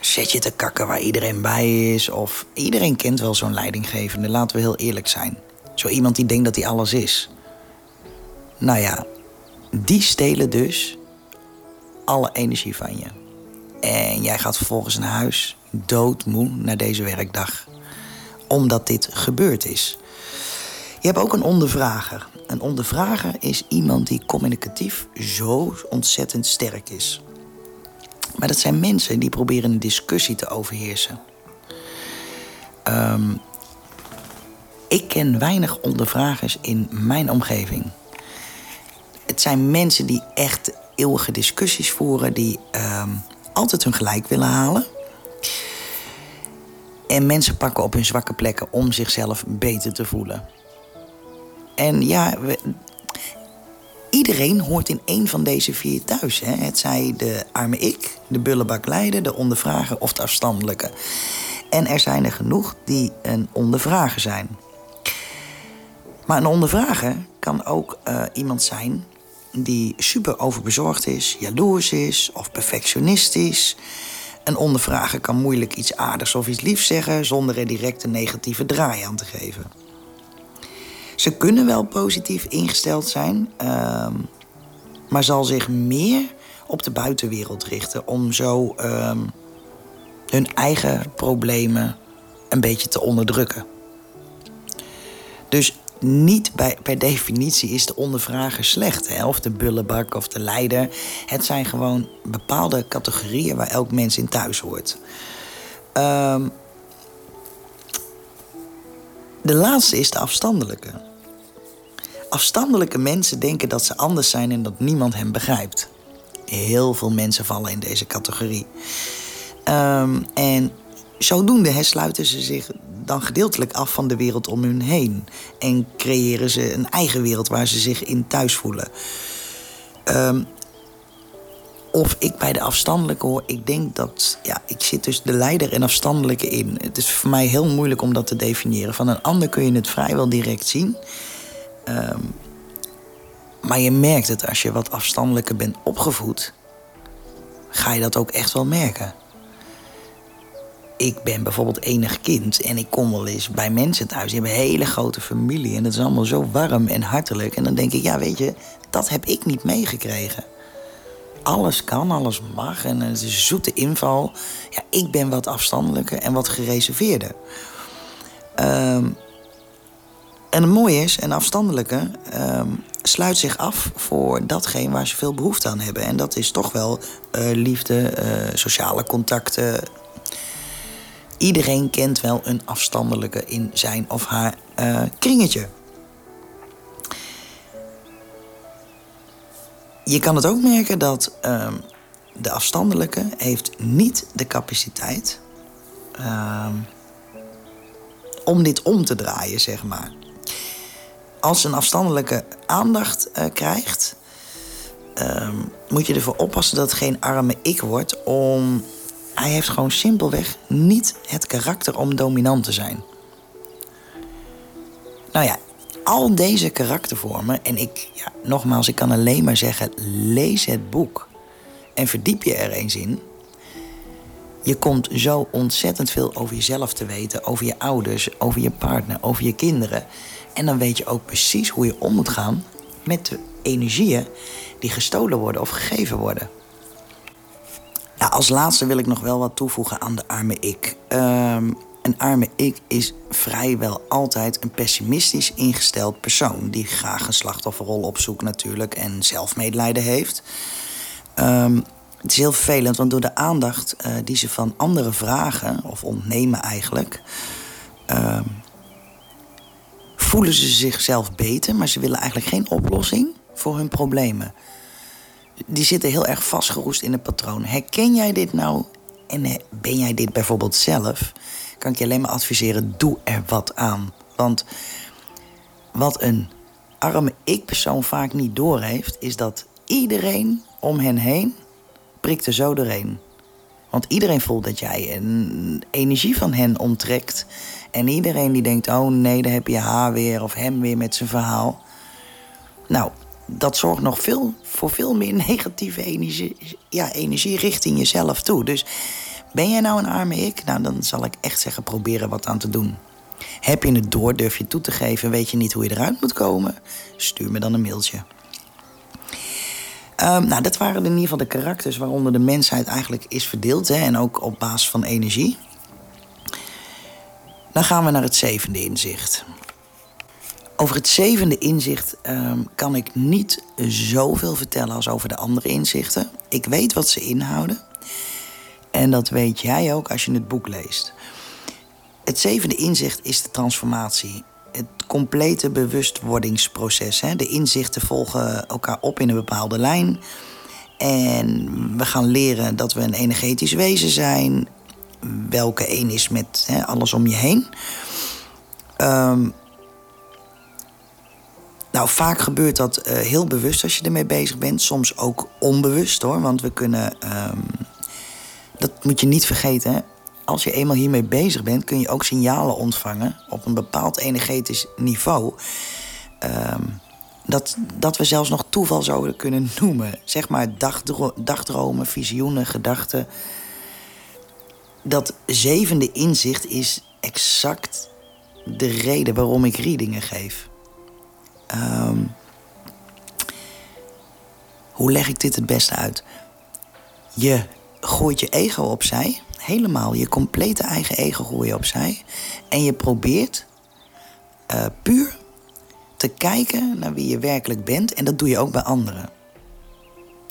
zet je te kakken waar iedereen bij is. Of iedereen kent wel zo'n leidinggevende, laten we heel eerlijk zijn. Zo iemand die denkt dat hij alles is. Nou ja, die stelen dus alle energie van je. En jij gaat vervolgens naar huis, doodmoe, naar deze werkdag. Omdat dit gebeurd is. Je hebt ook een ondervrager. Een ondervrager is iemand die communicatief zo ontzettend sterk is. Maar dat zijn mensen die proberen een discussie te overheersen. Um, ik ken weinig ondervragers in mijn omgeving. Het zijn mensen die echt eeuwige discussies voeren, die um, altijd hun gelijk willen halen. En mensen pakken op hun zwakke plekken om zichzelf beter te voelen. En ja, iedereen hoort in één van deze vier thuis. Hè? Het zij de arme ik, de bullebak leider, de ondervrager of de afstandelijke. En er zijn er genoeg die een ondervrager zijn. Maar een ondervrager kan ook uh, iemand zijn die super overbezorgd is, jaloers is of perfectionistisch. Een ondervrager kan moeilijk iets aardigs of iets liefs zeggen zonder er direct een negatieve draai aan te geven. Ze kunnen wel positief ingesteld zijn, uh, maar zal zich meer op de buitenwereld richten om zo uh, hun eigen problemen een beetje te onderdrukken. Dus niet bij, per definitie is de ondervrager slecht, of de bullebak of de leider. Het zijn gewoon bepaalde categorieën waar elk mens in thuis hoort. Um, de laatste is de afstandelijke. Afstandelijke mensen denken dat ze anders zijn en dat niemand hen begrijpt. Heel veel mensen vallen in deze categorie. Um, en zodoende sluiten ze zich dan gedeeltelijk af van de wereld om hun heen. En creëren ze een eigen wereld waar ze zich in thuis voelen. Um, of ik bij de afstandelijke hoor, ik denk dat. Ja, ik zit tussen de leider en afstandelijke in. Het is voor mij heel moeilijk om dat te definiëren. Van een ander kun je het vrijwel direct zien. Um, maar je merkt het als je wat afstandelijker bent opgevoed, ga je dat ook echt wel merken. Ik ben bijvoorbeeld enig kind en ik kom wel eens bij mensen thuis. Die hebben een hele grote familie en het is allemaal zo warm en hartelijk. En dan denk ik, ja, weet je, dat heb ik niet meegekregen. Alles kan, alles mag en het is een zoete inval. Ja, ik ben wat afstandelijker en wat gereserveerder. Um, en het mooie is, een afstandelijke um, sluit zich af voor datgene waar ze veel behoefte aan hebben. En dat is toch wel uh, liefde, uh, sociale contacten, iedereen kent wel een afstandelijke in zijn of haar uh, kringetje. Je kan het ook merken dat uh, de afstandelijke heeft niet de capaciteit uh, om dit om te draaien, zeg maar. Als een afstandelijke aandacht uh, krijgt, ehm, moet je ervoor oppassen dat het geen arme ik wordt. Om, hij heeft gewoon simpelweg niet het karakter om dominant te zijn. Nou ja, al deze karaktervormen, en ik, ja, nogmaals, ik kan alleen maar zeggen: lees het boek en verdiep je er eens in. Je komt zo ontzettend veel over jezelf te weten, over je ouders, over je partner, over je kinderen. En dan weet je ook precies hoe je om moet gaan met de energieën die gestolen worden of gegeven worden. Nou, als laatste wil ik nog wel wat toevoegen aan de arme ik. Um, een arme ik is vrijwel altijd een pessimistisch ingesteld persoon. Die graag een slachtofferrol opzoekt natuurlijk en zelfmedelijden heeft. Um, het is heel vervelend, want door de aandacht uh, die ze van anderen vragen, of ontnemen eigenlijk, uh, voelen ze zichzelf beter, maar ze willen eigenlijk geen oplossing voor hun problemen. Die zitten heel erg vastgeroest in het patroon. Herken jij dit nou en ben jij dit bijvoorbeeld zelf? Kan ik je alleen maar adviseren, doe er wat aan. Want wat een arme ik-persoon vaak niet doorheeft, is dat iedereen om hen heen prikt er zo doorheen. Want iedereen voelt dat jij een energie van hen onttrekt. En iedereen die denkt, oh nee, daar heb je haar weer of hem weer met zijn verhaal. Nou, dat zorgt nog veel, voor veel meer (laughs) negatieve energie, ja, energie richting jezelf toe. Dus ben jij nou een arme ik? Nou, dan zal ik echt zeggen, proberen wat aan te doen. Heb je het door, durf je toe te geven, weet je niet hoe je eruit moet komen? Stuur me dan een mailtje. Um, nou, dat waren in ieder geval de karakters waaronder de mensheid eigenlijk is verdeeld. Hè, en ook op basis van energie. Dan gaan we naar het zevende inzicht. Over het zevende inzicht um, kan ik niet zoveel vertellen als over de andere inzichten. Ik weet wat ze inhouden. En dat weet jij ook als je het boek leest. Het zevende inzicht is de transformatie het complete bewustwordingsproces. Hè. De inzichten volgen elkaar op in een bepaalde lijn. En we gaan leren dat we een energetisch wezen zijn. Welke één is met hè, alles om je heen. Um, nou, vaak gebeurt dat uh, heel bewust als je ermee bezig bent. Soms ook onbewust hoor. Want we kunnen. Um, dat moet je niet vergeten als je eenmaal hiermee bezig bent, kun je ook signalen ontvangen op een bepaald energetisch niveau. Ehm, dat, dat we zelfs nog toeval zouden kunnen (laughs) noemen. Zeg maar dagdro dagdromen, visioenen, gedachten. Dat zevende inzicht is exact de reden waarom ik readingen geef. Um, hoe leg ik dit het beste uit? Je gooit je ego opzij helemaal je complete eigen ego gooi opzij. En je probeert uh, puur te kijken naar wie je werkelijk bent. En dat doe je ook bij anderen.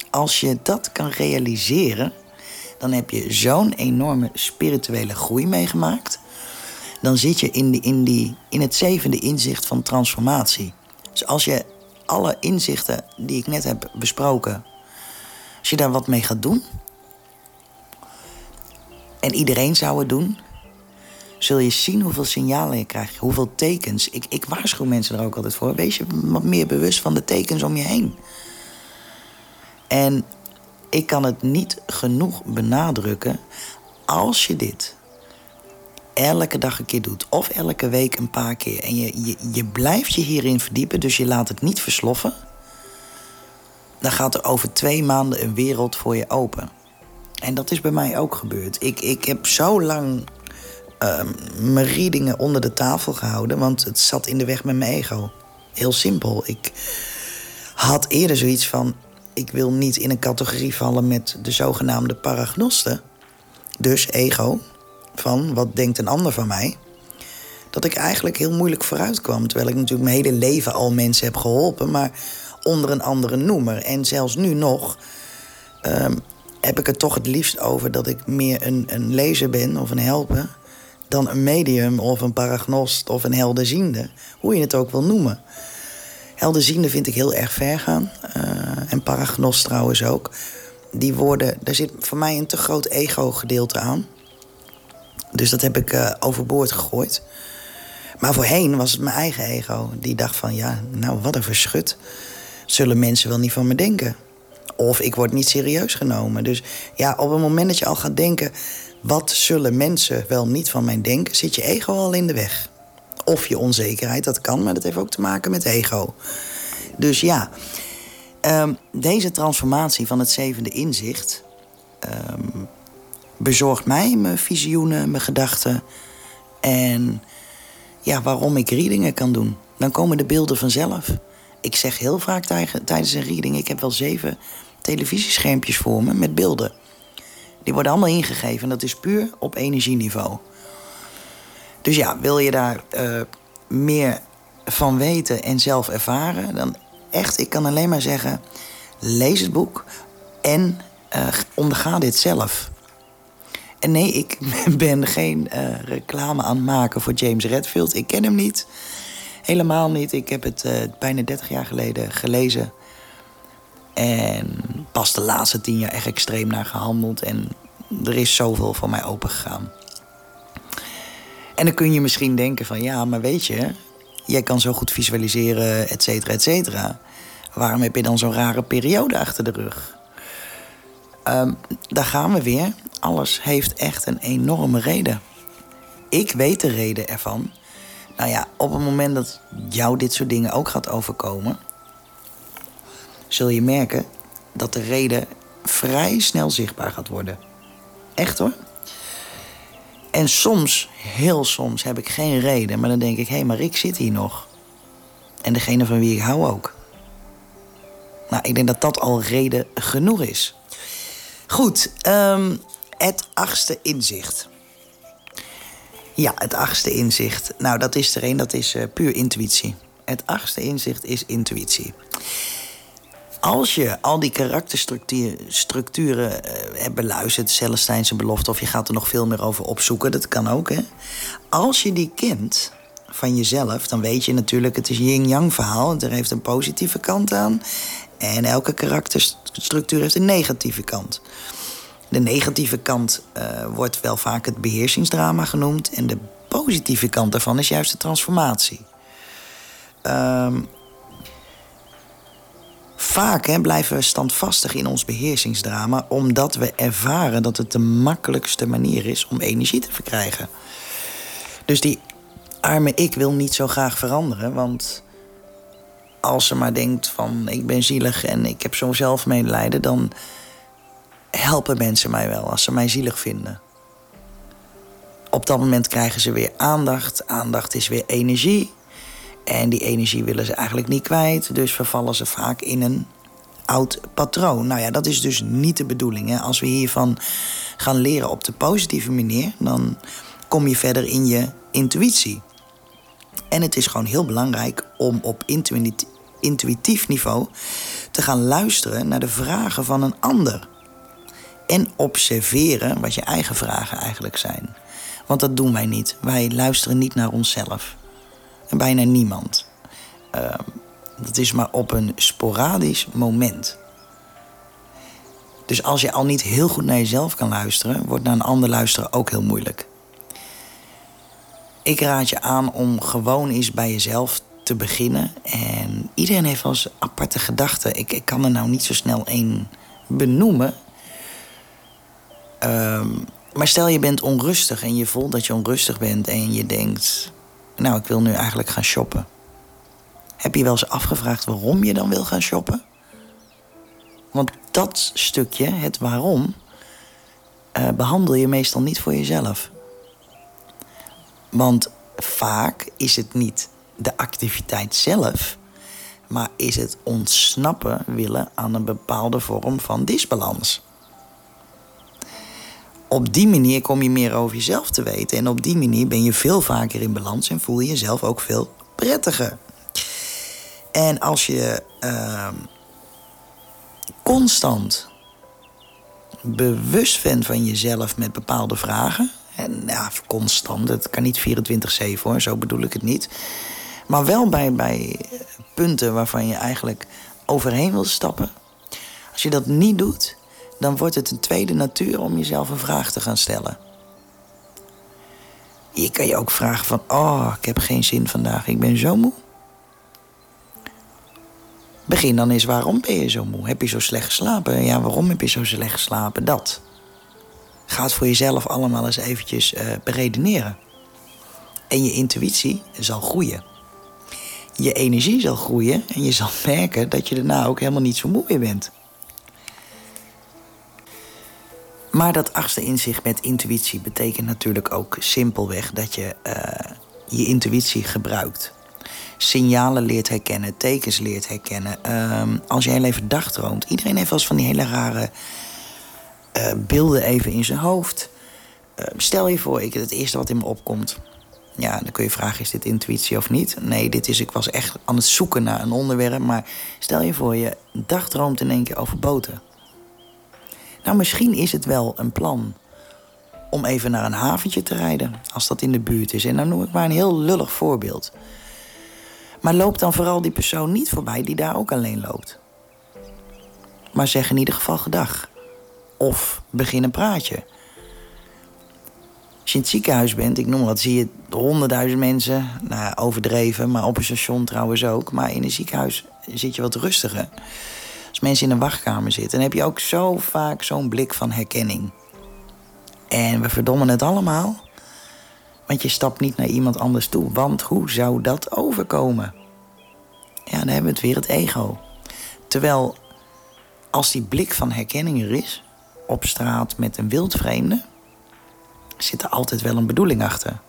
Als je dat kan realiseren, dan heb je zo'n enorme spirituele groei meegemaakt. Dan zit je in, in, die, in het zevende inzicht van transformatie. Dus als je alle inzichten die ik net heb besproken, als je daar wat mee gaat doen, en iedereen zou het doen, zul je zien hoeveel signalen je krijgt, hoeveel tekens. Ik, ik waarschuw mensen er ook altijd voor. Wees je wat meer bewust van de tekens om je heen. En ik kan het niet genoeg benadrukken. Als je dit elke dag een keer doet, of elke week een paar keer, en je, je, je blijft je hierin verdiepen, dus je laat het niet versloffen, dan gaat er over twee maanden een wereld voor je open. En dat is bij mij ook gebeurd. Ik, ik heb zo lang uh, mijn readingen onder de tafel gehouden, want het zat in de weg met mijn ego. Heel simpel. Ik had eerder zoiets van: ik wil niet in een categorie vallen met de zogenaamde paragnosten. Dus ego, van wat denkt een ander van mij. Dat ik eigenlijk heel moeilijk vooruit kwam. Terwijl ik natuurlijk mijn hele leven al mensen heb geholpen, maar onder een andere noemer. En zelfs nu nog. Um, heb ik het toch het liefst over dat ik meer een, een lezer ben of een helper dan een medium of een paragnost of een helderziende. Hoe je het ook wil noemen. Helderziende vind ik heel erg ver gaan. Uh, en paragnost trouwens ook. Die woorden, daar zit voor mij een te groot ego-gedeelte aan. Dus dat heb ik uh, overboord gegooid. Maar voorheen was het mijn eigen ego. Die dacht van, ja, nou wat een verschut. Zullen mensen wel niet van me denken? Of ik word niet serieus genomen. Dus ja, op het moment dat je al gaat denken... wat zullen mensen wel niet van mij denken... zit je ego al in de weg. Of je onzekerheid, dat kan, maar dat heeft ook te maken met ego. Dus ja, um, deze transformatie van het zevende inzicht... Um, bezorgt mij mijn visioenen, mijn gedachten... en ja, waarom ik readingen kan doen. Dan komen de beelden vanzelf. Ik zeg heel vaak tijdens een reading... ik heb wel zeven televisieschermpjes voor me met beelden. Die worden allemaal ingegeven en dat is puur op energieniveau. Dus ja, wil je daar uh, meer van weten en zelf ervaren... dan echt, ik kan alleen maar zeggen... lees het boek en uh, onderga dit zelf. En nee, ik (laughs) ben geen uh, reclame aan het maken voor James Redfield. Ik ken hem niet. Helemaal niet. Ik heb het uh, bijna 30 jaar geleden gelezen. En pas de laatste tien jaar echt extreem naar gehandeld. En er is zoveel voor mij open gegaan. En dan kun je misschien denken van ja, maar weet je, jij kan zo goed visualiseren, et cetera, et cetera. Waarom heb je dan zo'n rare periode achter de rug? Um, daar gaan we weer. Alles heeft echt een enorme reden. Ik weet de reden ervan. Nou ja, op het moment dat jou dit soort dingen ook gaat overkomen, zul je merken dat de reden vrij snel zichtbaar gaat worden. Echt hoor. En soms, heel soms, heb ik geen reden, maar dan denk ik: hé, hey, maar ik zit hier nog. En degene van wie ik hou ook. Nou, ik denk dat dat al reden genoeg is. Goed, um, het achtste inzicht. Ja, het achtste inzicht. Nou, dat is er een, dat is uh, puur intuïtie. Het achtste inzicht is intuïtie. Als je al die karakterstructuren uh, hebt beluisterd, Celestijnse belofte, of je gaat er nog veel meer over opzoeken, dat kan ook, hè. Als je die kent van jezelf, dan weet je natuurlijk, het is yin-yang verhaal. Er heeft een positieve kant aan. En elke karakterstructuur heeft een negatieve kant. De negatieve kant uh, wordt wel vaak het beheersingsdrama genoemd. En de positieve kant daarvan is juist de transformatie. Um, vaak hè, blijven we standvastig in ons beheersingsdrama, omdat we ervaren dat het de makkelijkste manier is om energie te verkrijgen. Dus die arme ik wil niet zo graag veranderen, want als ze maar denkt van ik ben zielig en ik heb zo'n zelfmedelijden, dan helpen mensen mij wel als ze mij zielig vinden. Op dat moment krijgen ze weer aandacht. Aandacht is weer energie. En die energie willen ze eigenlijk niet kwijt. Dus vervallen ze vaak in een oud patroon. Nou ja, dat is dus niet de bedoeling. Hè? Als we hiervan gaan leren op de positieve manier, dan kom je verder in je intuïtie. En het is gewoon heel belangrijk om op intuïtief niveau te gaan luisteren naar de vragen van een ander en observeren wat je eigen vragen eigenlijk zijn. Want dat doen wij niet. Wij luisteren niet naar onszelf. En bijna niemand. Uh, dat is maar op een sporadisch moment. Dus als je al niet heel goed naar jezelf kan luisteren, wordt naar een ander luisteren ook heel moeilijk. Ik raad je aan om gewoon eens bij jezelf te beginnen. En iedereen heeft wel eens aparte gedachten. Ik, ik kan er nou niet zo snel één benoemen. Um, maar stel je bent onrustig en je voelt dat je onrustig bent en je denkt, nou ik wil nu eigenlijk gaan shoppen. Heb je wel eens afgevraagd waarom je dan wil gaan shoppen? Want dat stukje, het waarom, uh, behandel je meestal niet voor jezelf. Want vaak is het niet de activiteit zelf, maar is het ontsnappen willen aan een bepaalde vorm van disbalans op die manier kom je meer over jezelf te weten. En op die manier ben je veel vaker in balans en voel je jezelf ook veel prettiger. En als je uh, constant bewust bent van jezelf met bepaalde vragen. En ja, constant, het kan niet 24-7 hoor, zo bedoel ik het niet. Maar wel bij, bij punten waarvan je eigenlijk overheen wil stappen. Als je dat niet doet, dan wordt het een tweede natuur om jezelf een vraag te gaan stellen. Je kan je ook vragen van, oh, ik heb geen zin vandaag, ik ben zo moe. Begin dan eens, waarom ben je zo moe? Heb je zo slecht geslapen? Ja, waarom heb je zo slecht geslapen? Dat. Ga het voor jezelf allemaal eens eventjes uh, beredeneren. En je intuïtie zal groeien. Je energie zal groeien en je zal (laughs) merken dat je daarna ook helemaal niet zo moe meer bent. Maar dat achtste inzicht met intuïtie betekent natuurlijk ook simpelweg dat je uh, je intuïtie gebruikt. Signalen leert herkennen, tekens leert herkennen. Uh, als je heel even dagdroomt, iedereen heeft wel eens van die hele rare uh, beelden even in zijn hoofd. Uh, stel je voor, ik, het eerste wat in me opkomt. Ja, dan kun je vragen, is dit intuïtie of niet? Nee, dit is, ik was echt aan het zoeken naar een onderwerp. Maar stel je voor, je dagdroomt in één keer over boten. Nou, misschien is het wel een plan om even naar een haventje te rijden, als dat in de buurt is. En dan noem ik maar een heel lullig voorbeeld. Maar loop dan vooral die persoon niet voorbij die daar ook alleen loopt. Maar zeg in ieder geval gedag. Of begin een praatje. Als je in het ziekenhuis bent, ik noem wat, zie je honderdduizend mensen. Nou, overdreven, maar op een station trouwens ook. Maar in een ziekenhuis zit je wat rustiger. Als mensen in een wachtkamer zitten, dan heb je ook zo vaak zo'n blik van herkenning. En we verdommen het allemaal. Want je stapt niet naar iemand anders toe. Want hoe zou dat overkomen? Ja, dan hebben we het weer het ego. Terwijl als die blik van herkenning er is, op straat met een wildvreemde, zit er altijd wel een bedoeling achter.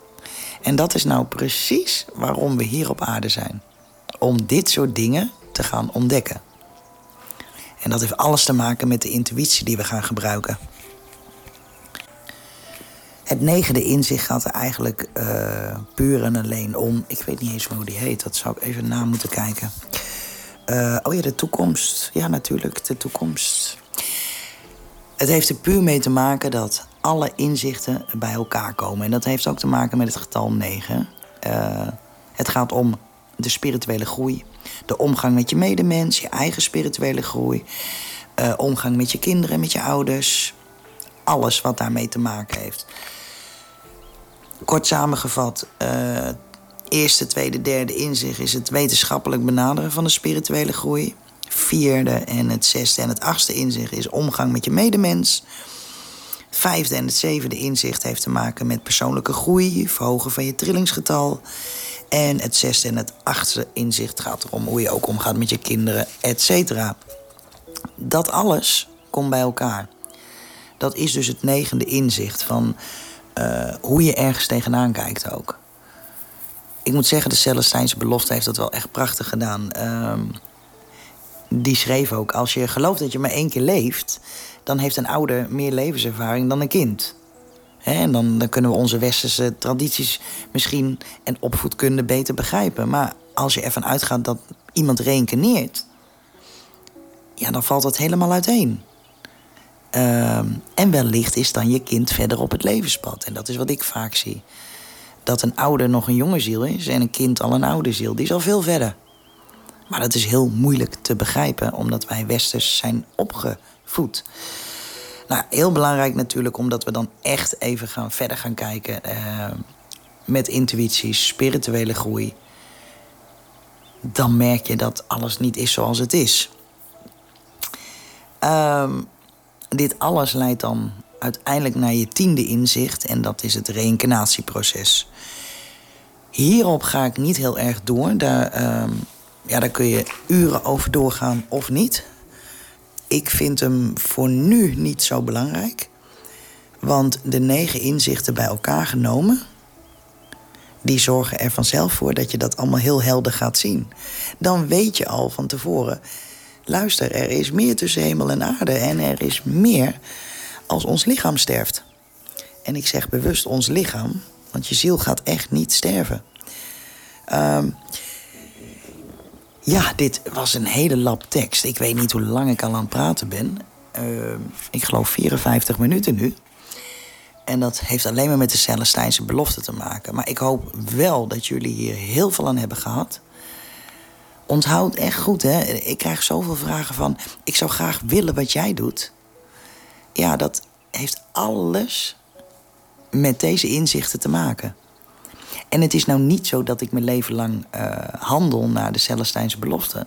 En dat is nou precies waarom we hier op aarde zijn. Om dit soort dingen te gaan ontdekken. En dat heeft alles te maken met de intuïtie die we gaan gebruiken. Het negende inzicht gaat er eigenlijk uh, puur en alleen om. Ik weet niet eens hoe die heet, dat zou ik even na moeten kijken. Uh, oh ja, de toekomst. Ja, natuurlijk, de toekomst. Het heeft er puur mee te maken dat alle inzichten bij elkaar komen. En dat heeft ook te maken met het getal 9. Uh, het gaat om de spirituele groei, de omgang met je medemens, je eigen spirituele groei, uh, omgang met je kinderen, met je ouders, alles wat daarmee te maken heeft. Kort samengevat, uh, eerste, tweede, derde inzicht is het wetenschappelijk benaderen van de spirituele groei. Vierde en het zesde en het achtste inzicht is omgang met je medemens. Vijfde en het zevende inzicht heeft te maken met persoonlijke groei, verhogen van je trillingsgetal. En het zesde en het achtste inzicht gaat erom hoe je ook omgaat met je kinderen, et cetera. Dat alles komt bij elkaar. Dat is dus het negende inzicht van uh, hoe je ergens tegenaan kijkt ook. Ik moet zeggen, de Celestijnse belofte heeft dat wel echt prachtig gedaan. Uh, die schreef ook, als je gelooft dat je maar één keer leeft... dan heeft een ouder meer levenservaring dan een kind. en dan, dan kunnen we onze westerse tradities misschien en opvoedkunde beter begrijpen. Maar als je ervan uitgaat dat iemand reïncarneert... ja, dan valt dat helemaal uiteen. Uh, en wellicht is dan je kind verder op het levenspad. En dat is wat ik vaak zie. Dat een ouder nog een jonge ziel is en een kind al een oude ziel. Die is al veel verder. Maar dat is heel moeilijk te begrijpen, omdat wij westers zijn opgevoed. Nou, heel belangrijk natuurlijk, omdat we dan echt even gaan verder gaan kijken uh, met intuïtie, spirituele groei. Dan merk je dat alles niet is zoals het is. Um, dit alles leidt dan uiteindelijk naar je tiende inzicht en dat is het reïncarnatieproces. Hierop ga ik niet heel erg door. Daar, uh, ja, daar kun je uren over doorgaan of niet. Ik vind hem voor nu niet zo belangrijk. Want de negen inzichten bij elkaar genomen, die zorgen er vanzelf voor dat je dat allemaal heel helder gaat zien. Dan weet je al van tevoren luister, er is meer tussen hemel en aarde en er is meer als ons lichaam sterft. En ik zeg bewust ons lichaam, want je ziel gaat echt niet sterven. Um, ja, dit was een hele lap tekst. Ik weet niet hoe lang ik al aan het praten ben. Uh, ik geloof 54 minuten nu. En dat heeft alleen maar met de Celestijnse belofte te maken. Maar ik hoop wel dat jullie hier heel veel aan hebben gehad. Onthoud echt goed, hè. Ik krijg zoveel vragen van... ik zou graag willen wat jij doet. Ja, dat heeft alles met deze inzichten te maken. En het is nou niet zo dat ik mijn leven lang uh, handel naar de Celestijnse belofte.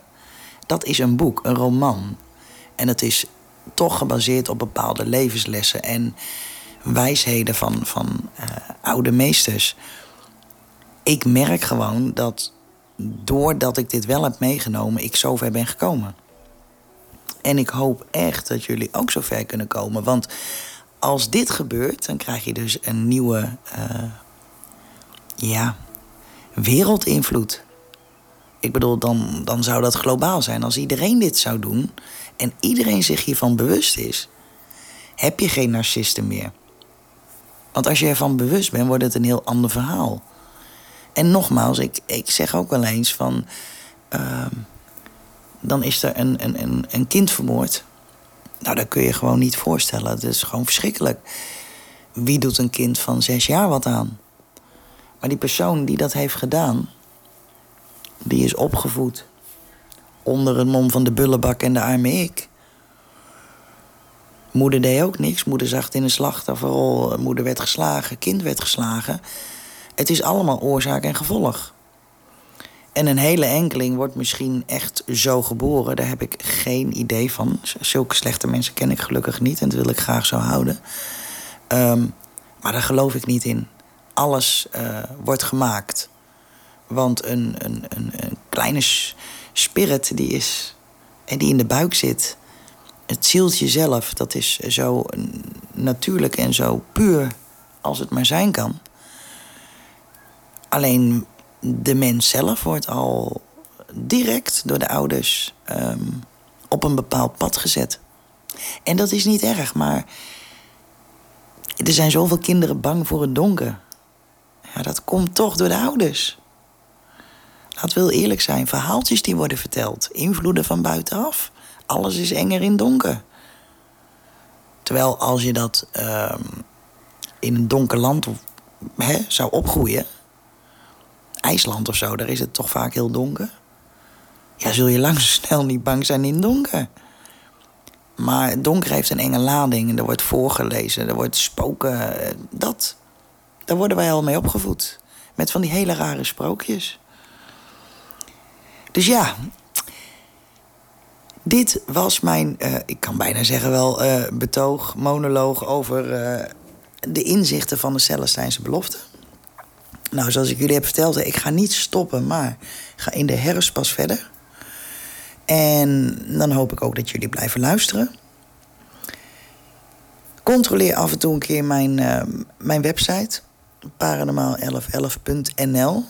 Dat is een boek, een roman. En het is toch gebaseerd op bepaalde levenslessen en wijsheden van, van uh, oude meesters. Ik merk gewoon dat doordat ik dit wel heb meegenomen, ik zover ben gekomen. En ik hoop echt dat jullie ook zover kunnen komen. Want als dit gebeurt, dan krijg je dus een nieuwe uh, ja, wereldinvloed. Ik bedoel, dan, dan zou dat globaal zijn. Als iedereen dit zou doen en iedereen zich hiervan bewust is, heb je geen narcisten meer. Want als je ervan bewust bent, wordt het een heel ander verhaal. En nogmaals, ik, ik zeg ook wel eens van. Uh, dan is er een, een, een, een kind vermoord. Nou, dat kun je gewoon niet voorstellen. Het is gewoon verschrikkelijk. Wie doet een kind van zes jaar wat aan? Maar die persoon die dat heeft gedaan, die is opgevoed onder het mom van de bullebak en de arme ik. Moeder deed ook niks. Moeder zag in een slachtofferrol. Moeder werd geslagen, kind werd geslagen. Het is allemaal oorzaak en gevolg. En een hele enkeling wordt misschien echt zo geboren. Daar heb ik geen idee van. Zulke slechte mensen ken ik gelukkig niet en dat wil ik graag zo houden. Um, maar daar geloof ik niet in. Alles uh, wordt gemaakt. Want een, een, een, een kleine spirit die is en die in de buik zit, het zieltje zelf, dat is zo natuurlijk en zo puur als het maar zijn kan. Alleen de mens zelf wordt al direct door de ouders um, op een bepaald pad gezet. En dat is niet erg, maar er zijn zoveel kinderen bang voor het donker. Ja, dat komt toch door de ouders. Laat wel eerlijk zijn, verhaaltjes die worden verteld, invloeden van buitenaf. Alles is enger in donker. Terwijl als je dat uh, in een donker land hè, zou opgroeien, IJsland of zo, daar is het toch vaak heel donker. Ja, zul je lang snel niet bang zijn in donker. Maar donker heeft een enge lading er wordt voorgelezen, er wordt spoken. Eh, dat, daar worden wij al mee opgevoed. Met van die hele rare sprookjes. Dus ja, dit was mijn, uh, ik kan bijna zeggen wel, uh, betoog, monoloog over uh, de inzichten van de Celestijnse belofte. Nou, zoals ik jullie heb verteld, ik ga niet stoppen, maar ga in de herfst pas verder. En dan hoop ik ook dat jullie blijven luisteren. Controleer af en toe een keer mijn, mijn website, paranormaal1111.nl.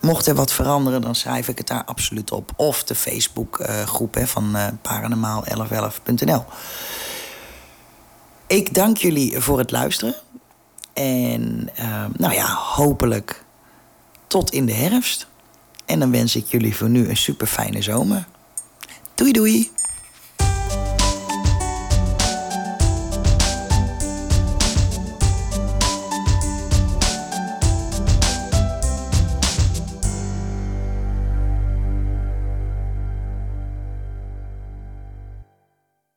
Mocht er wat veranderen, dan schrijf ik het daar absoluut op. Of de Facebookgroep uh, van uh, paranormaal1111.nl. Ik dank jullie voor het luisteren. En uh, nou ja, hopelijk tot in de herfst. En dan wens ik jullie voor nu een super fijne zomer. Doei doei!